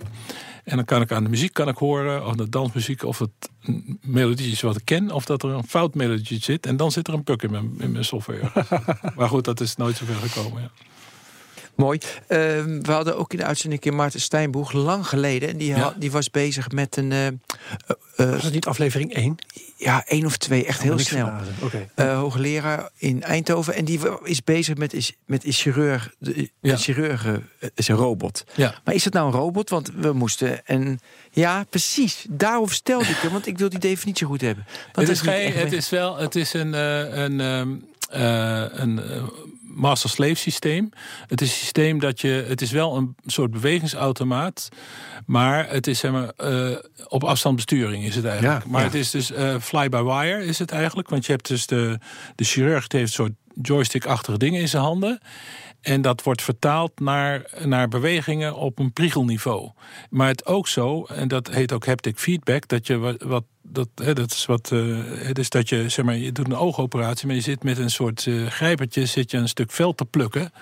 Speaker 3: En dan kan ik aan de muziek kan ik horen, of de dansmuziek, of het melodietje is wat ik ken, of dat er een fout melodietje zit. En dan zit er een bug in mijn, in mijn software. maar goed, dat is nooit zover gekomen. Ja.
Speaker 2: Mooi. Ehm, we hadden ook in de uitzending keer Maarten Steinboeg, lang geleden. En die,
Speaker 3: Ja.
Speaker 2: had- die was bezig met een, eh, eh,
Speaker 1: Was het niet aflevering 1?
Speaker 2: ja, één of twee, echt heel snel. Eh, hoogleraar in Eindhoven. En die is bezig met, is, met een chirurg. De,
Speaker 3: Ja.
Speaker 2: een chirurg eh, is een robot.
Speaker 3: Ja.
Speaker 2: Maar is het nou een robot? Want we moesten. En ja, precies. Daarover stelde ik hem. Want ik wil die definitie goed hebben. Want
Speaker 3: Het is, geen, het is wel, het is een, eh, een, ehm, eh, een eh, master-slave systeem. Het is een systeem dat je, het is wel een soort bewegingsautomaat, maar het is zeg maar, eh, op afstandsbesturing is het eigenlijk.
Speaker 1: Ja,
Speaker 3: maar
Speaker 1: ja.
Speaker 3: het is dus eh, fly-by-wire is het eigenlijk, want je hebt dus de, de chirurg die heeft een soort joystick-achtige dingen in zijn handen. En dat wordt vertaald naar, naar bewegingen op een priegelniveau. Maar het ook zo, en dat heet ook haptic feedback, dat je wat. wat dat, hè, dat is wat. het is dat je, zeg maar, je doet een oogoperatie, maar je zit met een soort eh, grijpertje, zit je een stuk vel te plukken.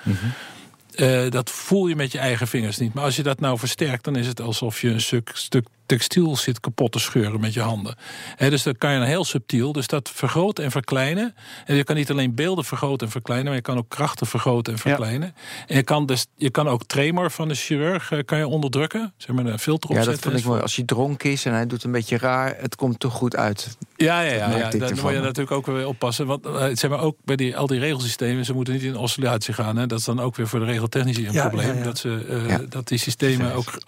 Speaker 3: Eh, dat voel je met je eigen vingers niet. Maar als je dat nou versterkt, dan is het alsof je een stuk, stuk textiel zit kapot te scheuren met je handen. Hè, dus dat kan je dan heel subtiel. Dus dat vergroten en verkleinen. En je kan niet alleen beelden vergroten en verkleinen, maar je kan ook krachten vergroten en verkleinen. En je kan, dus, je kan ook tremor van de chirurg eh, kan je onderdrukken. Zeg maar een filter
Speaker 2: Ja,
Speaker 3: opzetten.
Speaker 2: dat vond ik mooi. Als hij dronken is en hij doet een beetje raar, het komt toch goed uit.
Speaker 3: Ja, ja, ja, ja. moet je natuurlijk ook weer oppassen. Want eh, zeg maar, ook bij die, al die regelsystemen, ze moeten niet in oscillatie gaan. Hè. Dat is dan ook weer voor de regeltechnici een
Speaker 1: Ja,
Speaker 3: probleem.
Speaker 1: ja, ja.
Speaker 3: Dat, ze, eh,
Speaker 2: Ja.
Speaker 3: dat die systemen ook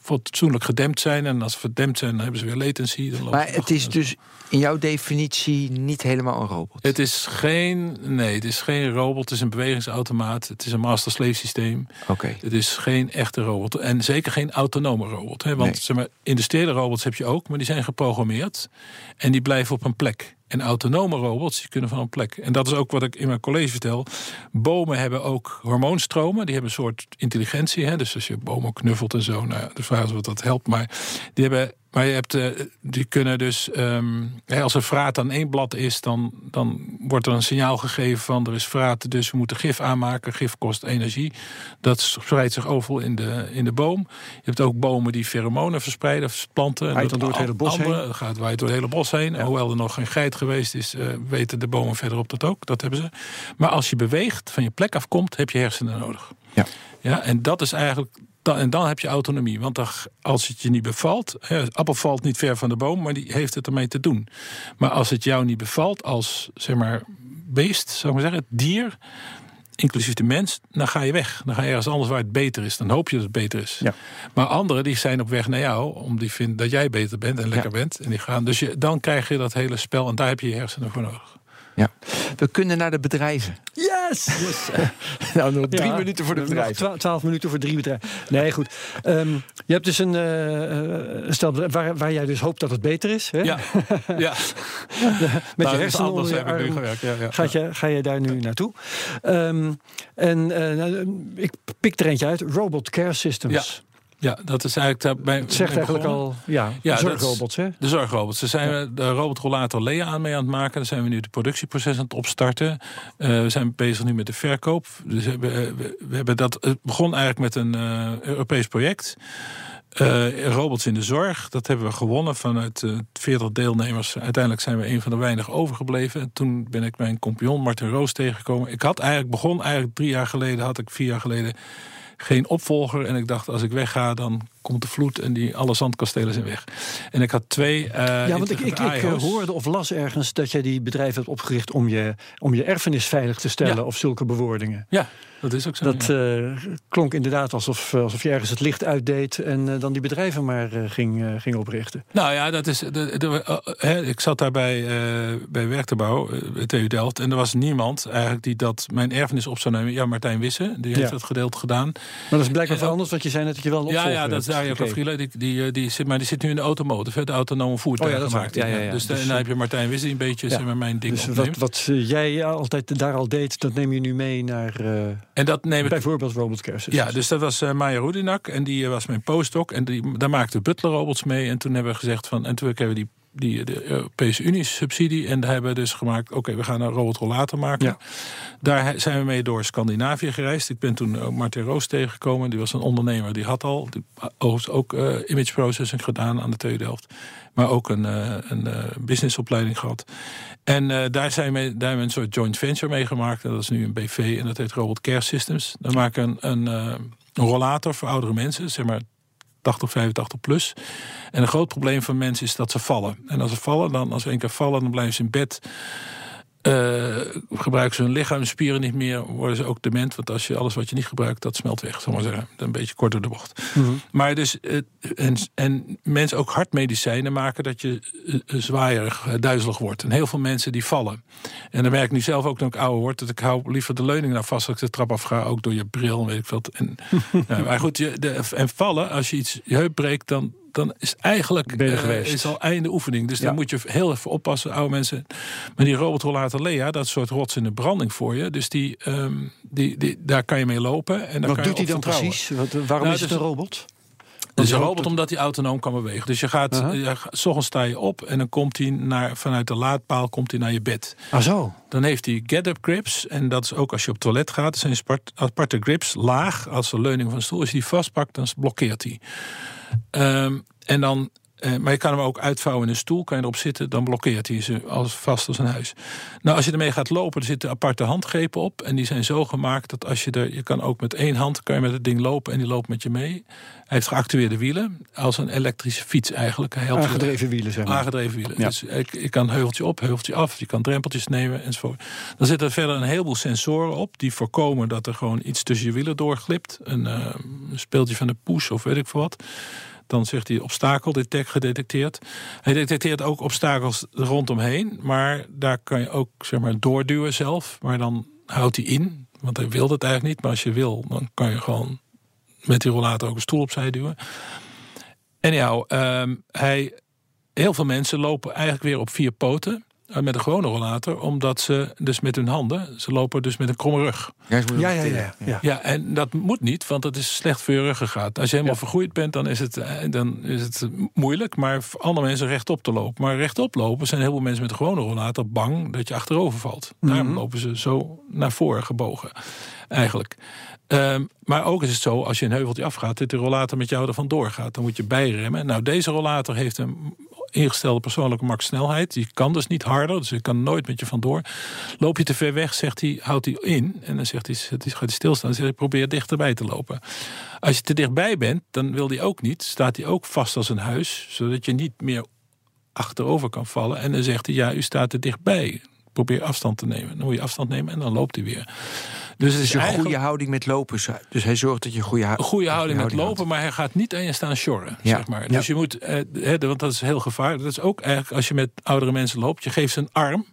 Speaker 3: fatsoenlijk gedempt zijn. En als ze verdempt zijn, dan hebben ze weer latency. Dan
Speaker 2: Maar het
Speaker 3: achter.
Speaker 2: is dus in jouw definitie niet helemaal een robot.
Speaker 3: Het is geen, nee, het is geen robot. Het is een bewegingsautomaat. Het is een master-slave systeem.
Speaker 2: Oké.
Speaker 3: Het is geen echte robot. En zeker geen autonome robot. Hè? Want
Speaker 2: Nee.
Speaker 3: zeg maar, industriële robots heb je ook, maar die zijn geprogrammeerd. En die blijven op een plek. En autonome robots die kunnen van een plek. En dat is ook wat ik in mijn college vertel. Bomen hebben ook hormoonstromen. Die hebben een soort intelligentie. Hè? Dus als je bomen knuffelt en zo. Nou de vraag is wat dat helpt. Maar die hebben. Maar je hebt, eh, die kunnen dus, ehm, als er vraat aan één blad is, dan, dan wordt er een signaal gegeven van er is vraat, dus we moeten gif aanmaken. Gif kost energie. Dat spreidt zich overal in de, in de boom. Je hebt ook bomen die pheromonen verspreiden, of planten. En
Speaker 1: Waait
Speaker 3: dat
Speaker 1: dan door het hele bos
Speaker 3: andere-
Speaker 1: heen?
Speaker 3: Gaat waait door het hele bos heen. Hoewel er nog geen geit geweest is, eh, weten de bomen verderop dat ook. Dat hebben ze. Maar als je beweegt, van je plek afkomt, heb je hersenen nodig.
Speaker 2: Ja.
Speaker 3: Ja, en dat is eigenlijk. Dan, en dan heb je autonomie. Want dan, als het je niet bevalt. Hè, appel valt niet ver van de boom, maar die heeft het ermee te doen. Maar als het jou niet bevalt als zeg maar beest, zou ik maar zeggen, dier. Inclusief de mens, dan ga je weg. Dan ga je ergens anders waar het beter is. Dan hoop je dat het beter is.
Speaker 1: Ja.
Speaker 3: Maar anderen die zijn op weg naar jou, om die vinden dat jij beter bent en lekker bent. En die gaan. Dus je, dan krijg je dat hele spel en daar heb je je hersenen voor nodig.
Speaker 2: Ja. We kunnen naar de bedrijven.
Speaker 1: Yes!
Speaker 2: nou, nog drie
Speaker 1: Ja,
Speaker 2: minuten voor de
Speaker 1: nog
Speaker 2: bedrijven.
Speaker 1: twa- Twaalf minuten voor drie bedrijven. Nee, goed. Ehm, je hebt dus een een stel bedrijf waar, waar jij dus hoopt dat het beter is. Hè?
Speaker 3: Ja, ja.
Speaker 1: Met
Speaker 3: Nou,
Speaker 1: je
Speaker 3: dus
Speaker 1: hersenen onder je arm.
Speaker 3: gewerkt. Ja, ja.
Speaker 1: Gaat je, ga je daar nu naartoe? Ehm, en nou, ik pik er eentje uit. Robot Care Systems.
Speaker 3: Ja, dat is eigenlijk. daar bij-
Speaker 1: Het zegt eigenlijk al, ja,
Speaker 3: Ja, dat
Speaker 1: zorgrobots, hè?
Speaker 3: De zorgrobots. Daar zijn we de robotrollator Lea aan mee aan het maken. Daar zijn we nu het productieproces aan het opstarten. Eh, we zijn bezig nu met de verkoop. Dus we, we, we hebben dat, het begon eigenlijk met een eh, Europees project. Uh, robots in de zorg, dat hebben we gewonnen vanuit uh, 40 deelnemers. Uiteindelijk zijn we een van de weinig overgebleven. En toen ben ik mijn compagnon Martin Roos tegengekomen. Ik had eigenlijk begon, eigenlijk drie jaar geleden, had ik vier jaar geleden geen opvolger. En ik dacht, als ik wegga, dan komt de vloed en die alle zandkastelen zijn weg. En ik had twee. Uh,
Speaker 1: ja, want ik, ik, ik, hoorde of las ergens dat jij die bedrijf hebt opgericht om je, om je erfenis veilig te stellen of zulke bewoordingen.
Speaker 3: Ja, dat is ook zo.
Speaker 1: Dat uh, klonk inderdaad alsof, eh, alsof je ergens het licht uitdeed en uh, dan die bedrijven maar ging, ging oprichten.
Speaker 3: Nou ja, dat is. De, de, ik zat daar bij, bij Werkterbouw, TU Delft, en er was niemand eigenlijk die dat mijn erfenis op zou nemen. Ja, Martijn Wissen, die heeft het gedeelte gedaan. Maar
Speaker 1: dat is blijkbaar veranderd, wat je zei net dat je wel een
Speaker 3: Ja, ja, dat okay. die, die, die, zit, maar die zit nu in de automotive, de autonome voertuig oh, ja, gemaakt. Ja, ja, ja. Dus, dus dan heb je Martijn Wissen die een beetje zeg maar, mijn ding
Speaker 1: dus wat, wat jij altijd daar al deed, dat neem je nu mee naar.
Speaker 3: En dat neem ik...
Speaker 1: Bijvoorbeeld Robot Care
Speaker 3: Ja, dus dat was uh, Maya Rudinak en die was mijn postdoc. En die, daar maakte Butler Robots mee. En toen hebben we gezegd van... En toen hebben we die die, de Europese Unie subsidie. En daar hebben we dus gemaakt, oké, we gaan een robotrollator maken. Ja. Daar zijn we mee door Scandinavië gereisd. Ik ben toen ook Martin Roos tegengekomen. Die was een ondernemer, die had al die, ook uh, image processing gedaan aan de TU Delft. Maar ook een, uh, een uh, businessopleiding gehad. En daar, zijn we, daar hebben we een soort joint venture mee gemaakt. En dat is nu een BV en dat heet Robot Care Systems. Dan maken een, een, een rollator voor oudere mensen, zeg maar 80, 85 plus. En een groot probleem van mensen is dat ze vallen. En als ze vallen, dan als ze één keer vallen, dan blijven ze in bed. Uh, gebruiken ze hun lichaamsspieren niet meer, worden ze ook dement. Want als je alles wat je niet gebruikt, dat smelt weg. Zal maar zeggen. Een beetje kort door de bocht. Mhm. Maar dus, uh, en, en, mensen ook hartmedicijnen maken dat je uh, zwaaierig, duizelig wordt. En heel veel mensen die vallen. En dan merk ik nu zelf ook toen ik ouder word, dat ik hou liever de leuning naar vast als ik de trap af ga. Ook door je bril, weet ik wat. En, maar goed, je, de, en vallen, als je iets je heup breekt, dan dan is eigenlijk uh, is al einde oefening. Dus dan moet je heel even oppassen, oude mensen. Maar die robotrollator Lea, dat soort rots in de branding voor je. Dus die, um, die, die, daar kan je mee lopen. En
Speaker 1: Wat doet hij dan precies? Wat, waarom nou, is het dus, een robot?
Speaker 3: Het is een robot omdat hij autonoom kan bewegen. Dus je gaat, uh -huh. ochtends sta je op en dan komt hij naar, vanuit de laadpaal komt hij naar je bed.
Speaker 1: Ah zo.
Speaker 3: Dan heeft hij get-up grips. En dat is ook als je op het toilet gaat. Dat zijn aparte grips, laag. Als de leuning van de stoel, als je die vastpakt, dan blokkeert hij. Um, en dan, eh, maar je kan hem ook uitvouwen in een stoel, kan je erop zitten, dan blokkeert hij ze als vast als een huis. Nou, als je ermee gaat lopen, er zitten aparte handgrepen op. En die zijn zo gemaakt dat als je er, je kan ook met één hand kan je met het ding lopen en die loopt met je mee. Hij heeft geactueerde wielen, als een elektrische fiets eigenlijk. Hij
Speaker 1: helpt Aangedreven wielen, zeg maar.
Speaker 3: Aangedreven wielen. Ja. Dus je, kan heuveltje op, heuveltje af, je kan drempeltjes nemen enzovoort. Dan zitten er verder een heleboel sensoren op die voorkomen dat er gewoon iets tussen je wielen doorglipt. Een, uh, een speeltje van de push of weet ik veel wat. Dan zegt hij obstakel detect gedetecteerd. Hij detecteert ook obstakels rondomheen. Maar daar kan je ook zeg maar, doorduwen zelf. Maar dan houdt hij in. Want hij wil dat eigenlijk niet. Maar als je wil, dan kan je gewoon met die rollator ook een stoel opzij duwen. En ja, um, hij, heel veel mensen lopen eigenlijk weer op vier poten. Eh, met een gewone rollator, omdat ze dus met hun handen, ze lopen dus met een kromme rug.
Speaker 1: Ja, ja, ja. Ja,
Speaker 3: ja. en dat moet niet, want dat is slecht voor je ruggengraat. Als je helemaal vergroeid bent, dan is, het, eh, dan is het moeilijk, maar voor andere mensen rechtop te lopen. Maar rechtop lopen zijn heel veel mensen met een gewone rollator bang dat je achterover valt. Daarom mhm. lopen ze zo naar voren gebogen, eigenlijk. Um, maar ook is het zo, als je een heuveltje afgaat, dat de rollator met jou er vandoor gaat. Dan moet je bijremmen. Nou, deze rollator heeft een ingestelde persoonlijke maxsnelheid. Die kan dus niet harder, dus ik kan nooit met je vandoor. Loop je te ver weg, zegt hij, houdt hij in. En dan zegt hij, gaat hij stilstaan. Dan zegt probeer dichterbij te lopen. Als je te dichtbij bent, dan wil hij ook niet. Staat hij ook vast als een huis, zodat je niet meer achterover kan vallen. En dan zegt hij, ja, u staat te dichtbij. Probeer afstand te nemen. Dan moet je afstand nemen en dan loopt hij weer.
Speaker 2: Dus het is een goede houding met lopen. Dus hij zorgt dat je goede,
Speaker 3: een goede houding met lopen, maar hij gaat niet aan je staan sjorren. Ja. Zeg maar. Dus je moet, eh, want dat is heel gevaarlijk. Dat is ook eigenlijk als je met oudere mensen loopt. Je geeft ze een arm.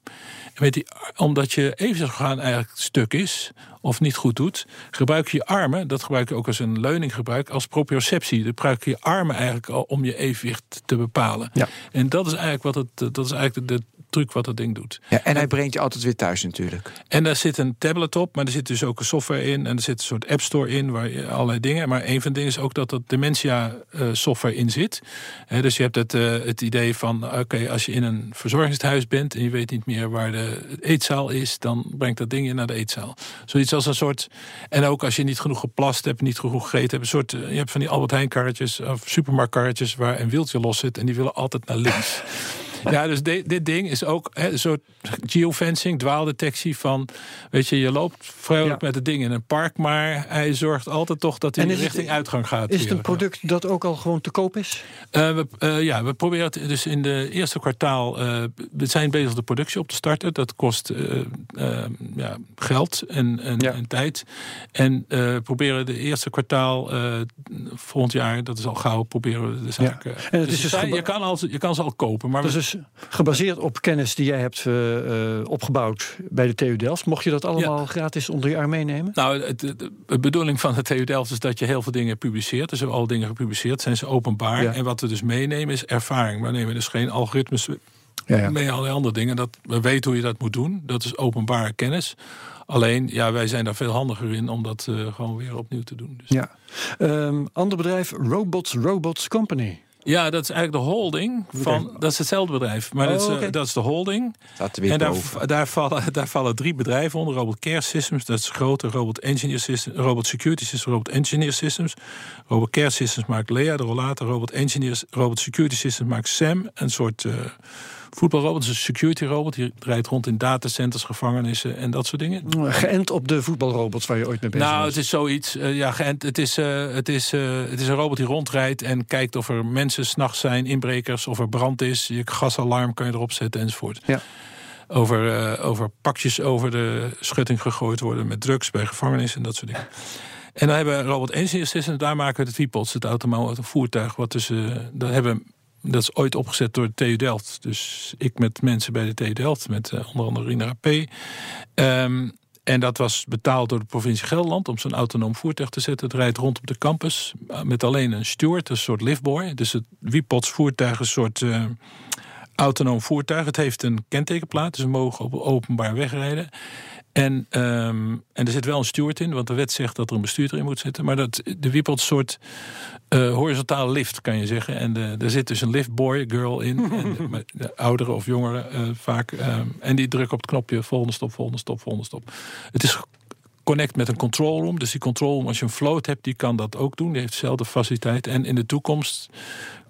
Speaker 3: En met die, omdat je even gaan eigenlijk stuk is of niet goed doet, gebruik je je armen, dat gebruik je ook als een leuninggebruik, als proprioceptie. Dan gebruik je je armen eigenlijk al om je evenwicht te bepalen. Ja. En dat is eigenlijk wat het, dat is eigenlijk de truc wat dat ding doet.
Speaker 2: Ja, en hij brengt je altijd weer thuis natuurlijk.
Speaker 3: En daar zit een tablet op, maar er zit dus ook een software in. En er zit een soort app store in, waar je allerlei dingen. Maar een van de dingen is ook dat er dementia eh, software in zit. Dus je hebt het, eh, het idee van, oké, als je in een verzorgingshuis bent... en je weet niet meer waar de eetzaal is... dan brengt dat ding je naar de eetzaal. Zoiets als een soort... En ook als je niet genoeg geplast hebt, niet genoeg gegeten hebt... Een soort, eh, je hebt van die Albert Heijn karretjes of supermarktkarretjes... waar een wieltje los zit en die willen altijd naar links. Ja, dus de- dit ding is ook hè, een soort geofencing, dwaaldetectie van... weet je, je loopt vrolijk
Speaker 1: Ja.
Speaker 3: met het ding in een park... maar hij zorgt altijd toch dat hij
Speaker 1: En is het-
Speaker 3: richting uitgang gaat.
Speaker 1: Is het een product dat ook al gewoon te koop is?
Speaker 3: Eh, we, eh, ja, we proberen het dus in de eerste kwartaal. eh, we zijn bezig de productie op te starten. Dat kost eh, eh, ja, geld en, en, tijd. En eh, proberen de eerste kwartaal volgend jaar, dat is al gauw, proberen we de zaak.
Speaker 1: En het is dus geba-
Speaker 3: je, kan al, je kan ze al kopen. Maar we-
Speaker 1: is dus gebaseerd op kennis die jij hebt eh, eh, opgebouwd bij de TU Delft. Mocht je dat allemaal gratis onder je arm meenemen?
Speaker 3: Nou, het, de bedoeling van de TU Delft is dat je heel veel dingen publiceert. Dus we hebben al dingen gepubliceerd, zijn ze openbaar.
Speaker 1: Ja.
Speaker 3: En wat we dus meenemen is ervaring. We nemen dus geen algoritmes
Speaker 1: Ja, ja.
Speaker 3: mee, allerlei andere dingen. Dat, we weten hoe je dat moet doen. Dat is openbare kennis. Alleen, ja, wij zijn daar veel handiger in om dat eh, gewoon weer opnieuw te doen. Dus.
Speaker 1: Ja. Ehm, ander bedrijf, Robots Robots Company.
Speaker 3: Ja, dat is eigenlijk de holding van. Dat is hetzelfde bedrijf, maar dat, is,
Speaker 1: Oh,
Speaker 3: eh, dat is de holding.
Speaker 2: Staat weer
Speaker 3: En daar, daar, vallen, daar vallen drie bedrijven onder. Robot Care Systems, dat is grote. Robot Engineer Systems, Robot Security Systems, Robot Engineer Systems. Robot Care Systems maakt Lea, de rollator. Robot Engineers, Robot Security Systems maakt SAM, een soort eh, voetbalrobot. Dus een security robot. Die rijdt rond in datacenters, gevangenissen en dat soort dingen.
Speaker 1: Geënt op de voetbalrobots waar je ooit mee bezig
Speaker 3: Nou,
Speaker 1: was.
Speaker 3: het is zoiets. eh, ja, geënt. het, is, eh, het, is, eh, het is een robot die rondrijdt en kijkt of er mensen s'nachts zijn, inbrekers, of er brand is. Je gasalarm kan je erop zetten enzovoort.
Speaker 1: Ja.
Speaker 3: Over, eh, over pakjes over de schutting gegooid worden met drugs bij gevangenissen en dat soort dingen. En dan hebben we Robot Engineer Systems, daar maken we het VPOTS, het automatische voertuig. Wat eh, dat, hebben, dat is ooit opgezet door de TU Delft. Dus ik met mensen bij de TU Delft, met eh, onder andere Rina P. Ehm, en dat was betaald door de provincie Gelderland om zo'n autonoom voertuig te zetten. Het rijdt rond op de campus eh, met alleen een steward, een soort liftboy. Dus het Wipots voertuig een soort eh, autonoom voertuig. Het heeft een kentekenplaat, dus we mogen op openbaar wegrijden. En, ehm, en er zit wel een steward in, want de wet zegt dat er een bestuurder in moet zitten. Maar dat, de Wipots soort eh, horizontale lift, kan je zeggen. En de, er zit dus een liftboy, girl in. en de ouderen of jongeren eh, vaak. ehm, en die drukken op het knopje volgende stop, volgende stop, volgende stop. Het is connect met een control room. Dus die control room, als je een float hebt, die kan dat ook doen. Die heeft dezelfde faciliteit. En in de toekomst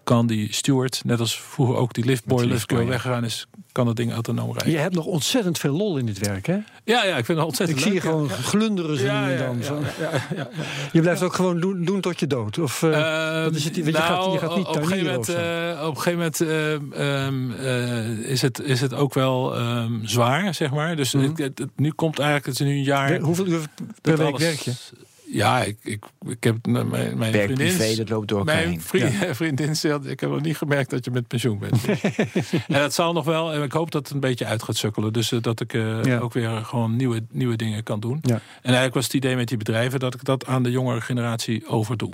Speaker 3: kan die steward, net als vroeger ook die liftboy, liftgirl
Speaker 1: ja.
Speaker 3: weggegaan is, kan het ding autonoom rijden.
Speaker 1: Je hebt nog ontzettend veel lol in dit werk, hè?
Speaker 3: Ja, ja, ik vind het ontzettend
Speaker 1: Ik zie je
Speaker 3: leuk, ja.
Speaker 1: gewoon glunderen zo
Speaker 3: Ja,
Speaker 1: nu dan.
Speaker 3: ja,
Speaker 1: Zo.
Speaker 3: ja, ja, ja.
Speaker 1: Je blijft ook gewoon doen, doen tot je dood. Of, eh,
Speaker 3: Ehm,
Speaker 1: wat is het? Want je gaat- je gaat niet
Speaker 3: op een gegeven moment, eh, op een gegeven moment eh, is, het, is het ook wel ehm, zwaar, zeg maar. Dus
Speaker 1: Mhm.
Speaker 3: het, het- het- nu komt eigenlijk, het is nu een jaar.
Speaker 1: Hoeveel uur per
Speaker 3: dat
Speaker 1: week
Speaker 3: alles-
Speaker 1: werk je?
Speaker 3: Ja, ik, ik, ik heb mijn, mijn
Speaker 2: Werk
Speaker 3: vriendin.
Speaker 2: privé, dat loopt door
Speaker 3: Mijn vriend, vriendin zegt, ik heb nog niet gemerkt dat je met pensioen bent. en dat zal nog wel, en ik hoop dat het een beetje uit gaat sukkelen. Dus eh, dat ik eh,
Speaker 1: Ja.
Speaker 3: ook weer gewoon nieuwe, nieuwe dingen kan doen.
Speaker 1: Ja.
Speaker 3: En eigenlijk was het idee met die bedrijven dat ik dat aan de jongere generatie overdoe.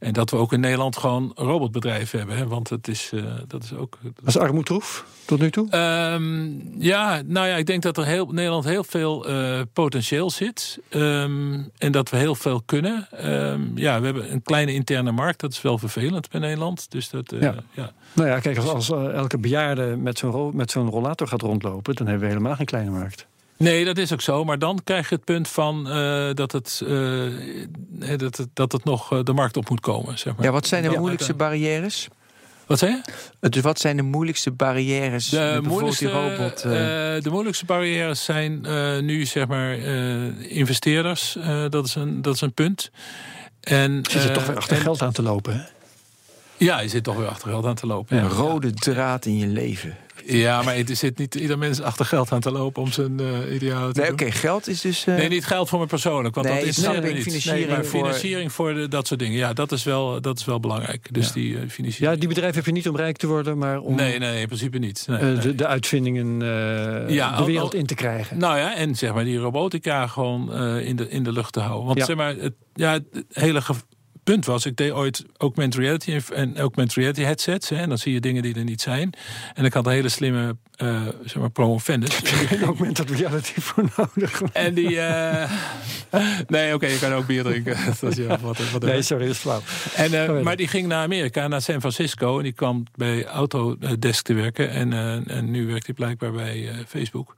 Speaker 3: En dat we ook in Nederland gewoon robotbedrijven hebben. Hè? Want het is, eh, dat is ook.
Speaker 1: Was armoedroef tot nu toe?
Speaker 3: Ehm, ja, nou ja, ik denk dat er heel, Nederland heel veel eh, potentieel zit. Ehm, en dat we heel veel kunnen. Ehm, ja, we hebben een kleine interne markt. Dat is wel vervelend bij Nederland. Dus dat, eh,
Speaker 1: Ja.
Speaker 3: ja.
Speaker 1: Nou ja, kijk, als, als elke bejaarde met zo'n met zo'n rollator gaat rondlopen, dan hebben we helemaal geen kleine markt.
Speaker 3: Nee, dat is ook zo. Maar dan krijg je het punt van eh, dat, het, eh, dat, het, dat het nog eh, de markt op moet komen. Zeg maar.
Speaker 2: Ja, wat zijn de
Speaker 3: Ja,
Speaker 2: moeilijkste barrières?
Speaker 3: Wat zei je?
Speaker 2: Dus wat zijn de moeilijkste barrières?
Speaker 3: De
Speaker 2: met bijvoorbeeld die
Speaker 3: moeilijkste,
Speaker 2: robot.
Speaker 3: de moeilijkste barrières zijn eh, nu zeg maar eh, investeerders. Eh, dat, is een, dat is een punt. En,
Speaker 1: Je zit er toch weer achter
Speaker 3: en-
Speaker 1: geld aan te lopen. Hè?
Speaker 3: Ja, je zit toch weer achter geld aan te lopen.
Speaker 2: een
Speaker 3: Ja,
Speaker 2: rode draad in je leven.
Speaker 3: Ja maar er zit niet ieder mens achter geld aan te lopen om zijn eh idealen te
Speaker 2: Nee, oké, geld is dus. eh,
Speaker 3: Nee, niet geld voor me persoonlijk. Want
Speaker 2: Nee,
Speaker 3: dat is niet.
Speaker 2: Financiering
Speaker 3: maar
Speaker 2: voor-
Speaker 3: financiering voor de, dat soort dingen. Ja, dat is wel, dat is wel belangrijk. Dus
Speaker 1: Ja.
Speaker 3: die eh, financiering.
Speaker 1: Ja, die bedrijven heb je niet om rijk te worden, maar om
Speaker 3: Nee, nee, in principe niet. Nee,
Speaker 1: eh,
Speaker 3: nee.
Speaker 1: de, de uitvindingen eh,
Speaker 3: Ja,
Speaker 1: de wereld
Speaker 3: al-
Speaker 1: in te krijgen.
Speaker 3: Nou ja, en zeg maar die robotica gewoon eh, in, de, in de lucht te houden. Want
Speaker 1: Ja.
Speaker 3: zeg maar, het, ja, het hele ge- punt was, ik deed ooit augmented reality en augmented reality headsets. Hè, en dan zie je dingen die er niet zijn. En ik had een hele slimme uh, zeg maar promovendus.
Speaker 1: Geen augmented reality voor nodig.
Speaker 3: En die... Uh, nee, oké, je kan ook bier drinken. dat is, ja, wat, wat
Speaker 1: nee, sorry, dat is flauw.
Speaker 3: En, uh, maar die ging naar Amerika, naar San Francisco. En die kwam bij Autodesk te werken. En, en nu werkt hij blijkbaar bij Facebook.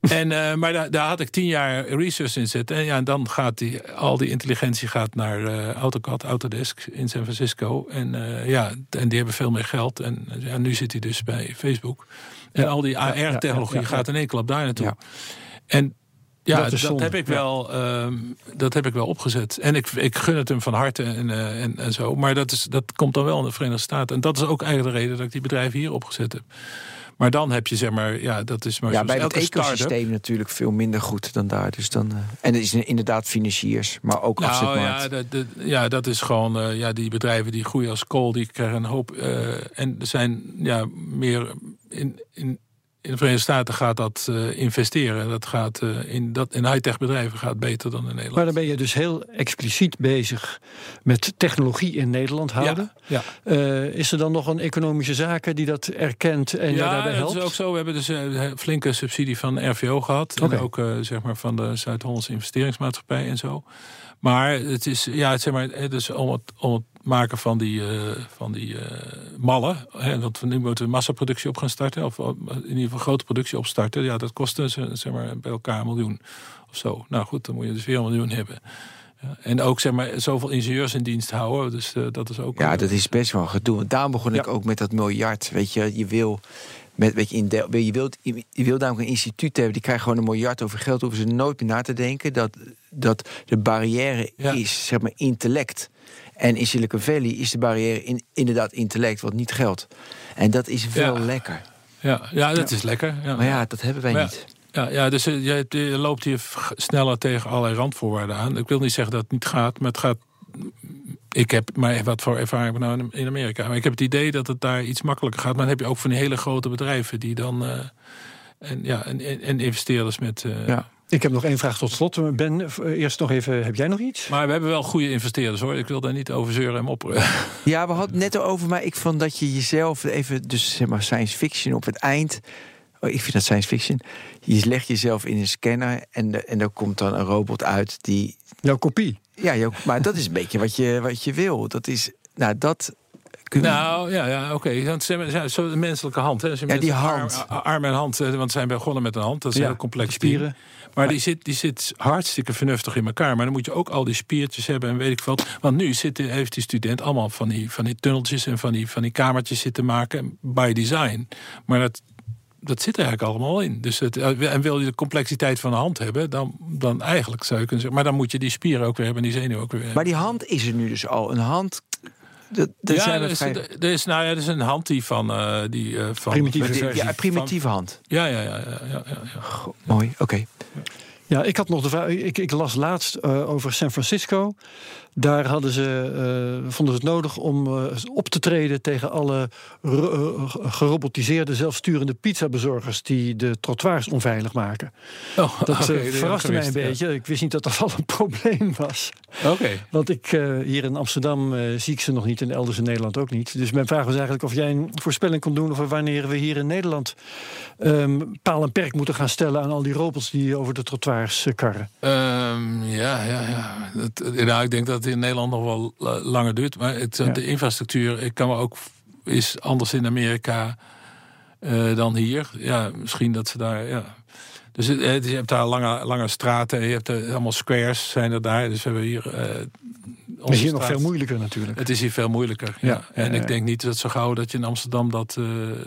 Speaker 3: En, uh, maar daar, daar, had ik tien jaar research in zitten. En, ja, en dan gaat die, al die intelligentie gaat naar uh, AutoCAD, Autodesk in San Francisco. En, uh, ja, en die hebben veel meer geld. En ja, nu zit hij dus bij Facebook. En ja, al die AR-technologie gaat in één klap daar naartoe. En ja, dat, dat heb ik wel, um, dat heb ik wel opgezet. En ik, ik gun het hem van harte en, uh, en, en zo. Maar dat, is, dat komt dan wel in de Verenigde Staten. En dat is ook eigenlijk de reden dat ik die bedrijven hier opgezet heb. Maar dan heb je zeg maar, ja, dat is maar
Speaker 2: ja, bij het ecosysteem natuurlijk veel minder goed dan daar. Dus dan, uh, en het is inderdaad financiers, maar ook nou, afzetmarkt.
Speaker 3: Ja, dat, dat, ja, dat is gewoon, uh, ja, die bedrijven die groeien als kool, die krijgen een hoop. Uh, en er zijn ja, meer in, in, in de Verenigde Staten gaat dat uh, investeren. Dat gaat uh, in, dat, in high-tech bedrijven gaat beter dan in Nederland.
Speaker 1: Maar dan ben je dus heel expliciet bezig met technologie in Nederland houden.
Speaker 3: Ja, ja.
Speaker 1: Uh, is er dan nog een economische zaken die dat erkent en
Speaker 3: ja,
Speaker 1: daarbij helpt?
Speaker 3: Ja, dat is ook zo. We hebben dus een flinke subsidie van RVO gehad. Okay. En ook zeg maar van de Zuid-Hollandse investeringsmaatschappij en zo. Maar het is, ja, zeg maar, het is om het, om het maken van die, uh, van die uh, mallen. Hè, want we nu moeten we massaproductie op gaan starten. Of in ieder geval grote productie opstarten. Ja, dat kost zeg maar, bij elkaar een miljoen of zo. Nou goed, dan moet je dus weer een miljoen hebben. Ja, en ook zeg maar zoveel ingenieurs in dienst houden. Dus uh, dat is ook.
Speaker 2: Ja, dat is best wel gedoe. Daarom begon ja. ik ook met dat miljard. Weet je, je wil. Met, weet je, in de, je, wilt, je, wilt namelijk een instituut hebben, die krijgt gewoon een miljard over geld, hoeven ze nooit meer na te denken. Dat, dat de barrière ja. is, zeg maar, intellect. En in Silicon Valley is de barrière in, inderdaad intellect, wat niet geld. En dat is wel
Speaker 3: ja.
Speaker 2: lekker.
Speaker 3: Ja, ja dat is lekker. Ja.
Speaker 2: Maar ja, dat hebben wij
Speaker 3: Maar
Speaker 2: niet.
Speaker 3: Ja, ja dus eh, je, je loopt hier sneller tegen allerlei randvoorwaarden aan. Ik wil niet zeggen dat het niet gaat, maar het gaat. Ik heb maar wat voor ervaring nou in- Amerika. Maar ik heb het idee dat het daar iets makkelijker gaat. Maar dan heb je ook van die hele grote bedrijven die dan. eh, en, ja, en, en, en investeerders met. eh,
Speaker 1: Ja. Ik heb nog één vraag tot slot. Ben, eerst nog even, heb jij nog iets?
Speaker 3: Maar we hebben wel goede investeerders hoor. Ik wil daar niet over zeuren en mopperen.
Speaker 2: Ja, we hadden het net over, maar ik vond dat je jezelf even, dus zeg maar science fiction op het eind. Oh, ik vind dat science fiction. Je legt jezelf in een scanner en, de, en er komt dan een robot uit die.
Speaker 1: Jouw kopie.
Speaker 2: Ja, je, maar dat is een beetje wat je, wat je wil. Dat is, nou, dat.
Speaker 3: Nou, ja, ja oké. Ja, Zo de menselijke hand. Hè.
Speaker 2: Ja, die
Speaker 3: mensen-
Speaker 2: hand.
Speaker 3: Arm, arm en hand. Want ze zijn begonnen met een hand. Dat is een
Speaker 1: Ja,
Speaker 3: heel complex
Speaker 1: spieren.
Speaker 3: Maar die zit, die zit hartstikke vernuftig in elkaar. Maar dan moet je ook al die spiertjes hebben en weet ik wat. Want nu zit, heeft die student allemaal van die, van die tunneltjes... en van die, van die kamertjes zitten maken by design. Maar dat, dat zit er eigenlijk allemaal in. Dus het, en wil je de complexiteit van de hand hebben... dan, dan eigenlijk zou je kunnen zeggen... maar dan moet je die spieren ook weer hebben en die zenuwen ook weer hebben.
Speaker 2: Maar die hand is er nu dus al. Een hand. Dat, dat
Speaker 3: ja,
Speaker 2: zijn
Speaker 3: er is,
Speaker 2: vrij-
Speaker 3: er is, nou ja, er is een hand die van... eh, die, eh, van
Speaker 1: Primitieve
Speaker 2: die- ja, primitieve hand.
Speaker 3: Ja, ja, ja. ja, ja, ja.
Speaker 2: Goh, mooi, oké.
Speaker 1: Ja, ik had nog de vraag. Ik, ik las laatst eh, over San Francisco. Daar hadden ze, eh, vonden ze het nodig om eh, op te treden tegen alle eh, gerobotiseerde, zelfsturende pizzabezorgers die de trottoirs onveilig maken.
Speaker 3: Oh,
Speaker 1: Dat verraste mij een beetje. Ik wist niet dat dat al een probleem was.
Speaker 3: Oké.
Speaker 1: Want ik eh, hier in Amsterdam eh, zie ik ze nog niet en elders in Nederland ook niet. Dus mijn vraag was eigenlijk of jij een voorspelling kon doen over wanneer we hier in Nederland ehm, paal en perk moeten gaan stellen aan al die robots die over de trottoirs karren.
Speaker 3: Ehm, ja, ja, ja. Eh, nou, ik denk dat het in Nederland nog wel eh, langer duurt. Maar het,
Speaker 1: Ja.
Speaker 3: de infrastructuur ik kan me ook, is anders in Amerika eh, dan hier. Ja, misschien dat ze daar... Ja. Dus het, het- je hebt daar lange, lange straten. Je hebt er allemaal squares zijn er daar. Dus we hebben hier... eh,
Speaker 1: Dat
Speaker 3: onze
Speaker 1: is hier nog veel moeilijker natuurlijk.
Speaker 3: Het is hier veel moeilijker. Ja.
Speaker 1: Ja,
Speaker 3: En
Speaker 1: ja,
Speaker 3: ik denk niet dat zo gauw dat je in Amsterdam dat, eh,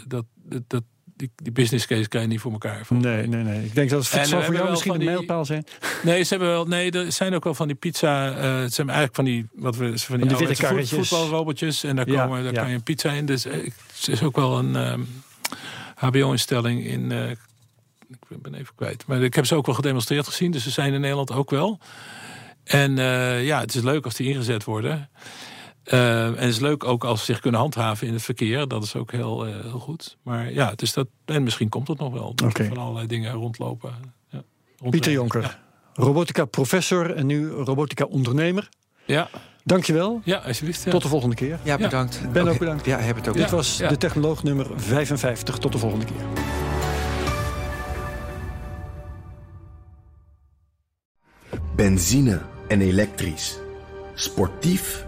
Speaker 3: dat, dat, dat die, die business case krijg je niet voor elkaar.
Speaker 1: Nee, nee, nee. Ik denk dat het zal voor jou misschien
Speaker 3: van
Speaker 1: een
Speaker 3: die-
Speaker 1: mijlpaal zijn.
Speaker 3: Nee, ze hebben wel. Nee, er zijn ook wel van die pizza. eh het zijn eigenlijk van die wat we van die,
Speaker 1: die witte
Speaker 3: ouderwetse voet- voetbalrobotjes en daar
Speaker 1: Ja,
Speaker 3: komen daar
Speaker 1: ja.
Speaker 3: kan je een pizza in. Dus eh, het is ook wel een ehm, HBO-instelling in. eh, ik ben even kwijt, maar ik heb ze ook wel gedemonstreerd gezien. Dus ze zijn in Nederland ook wel. En ja, het is leuk als die ingezet worden. Eh, en het is leuk ook als ze zich kunnen handhaven in het verkeer. Dat is ook heel, eh, heel goed. Maar ja, dus dat, en misschien komt het nog wel. Dat er van allerlei dingen rondlopen. Ja,
Speaker 1: Pieter. Jonker, robotica professor en nu robotica ondernemer.
Speaker 3: Ja.
Speaker 1: Dankjewel.
Speaker 3: Ja, alsjeblieft. ja.
Speaker 1: Tot de volgende keer.
Speaker 2: Ja, bedankt.
Speaker 1: Ben ook bedankt.
Speaker 2: Ja, heb het ook.
Speaker 1: Dit was
Speaker 3: ja.
Speaker 1: de technoloog nummer 55. Tot de volgende keer.
Speaker 4: Benzine en elektrisch. Sportief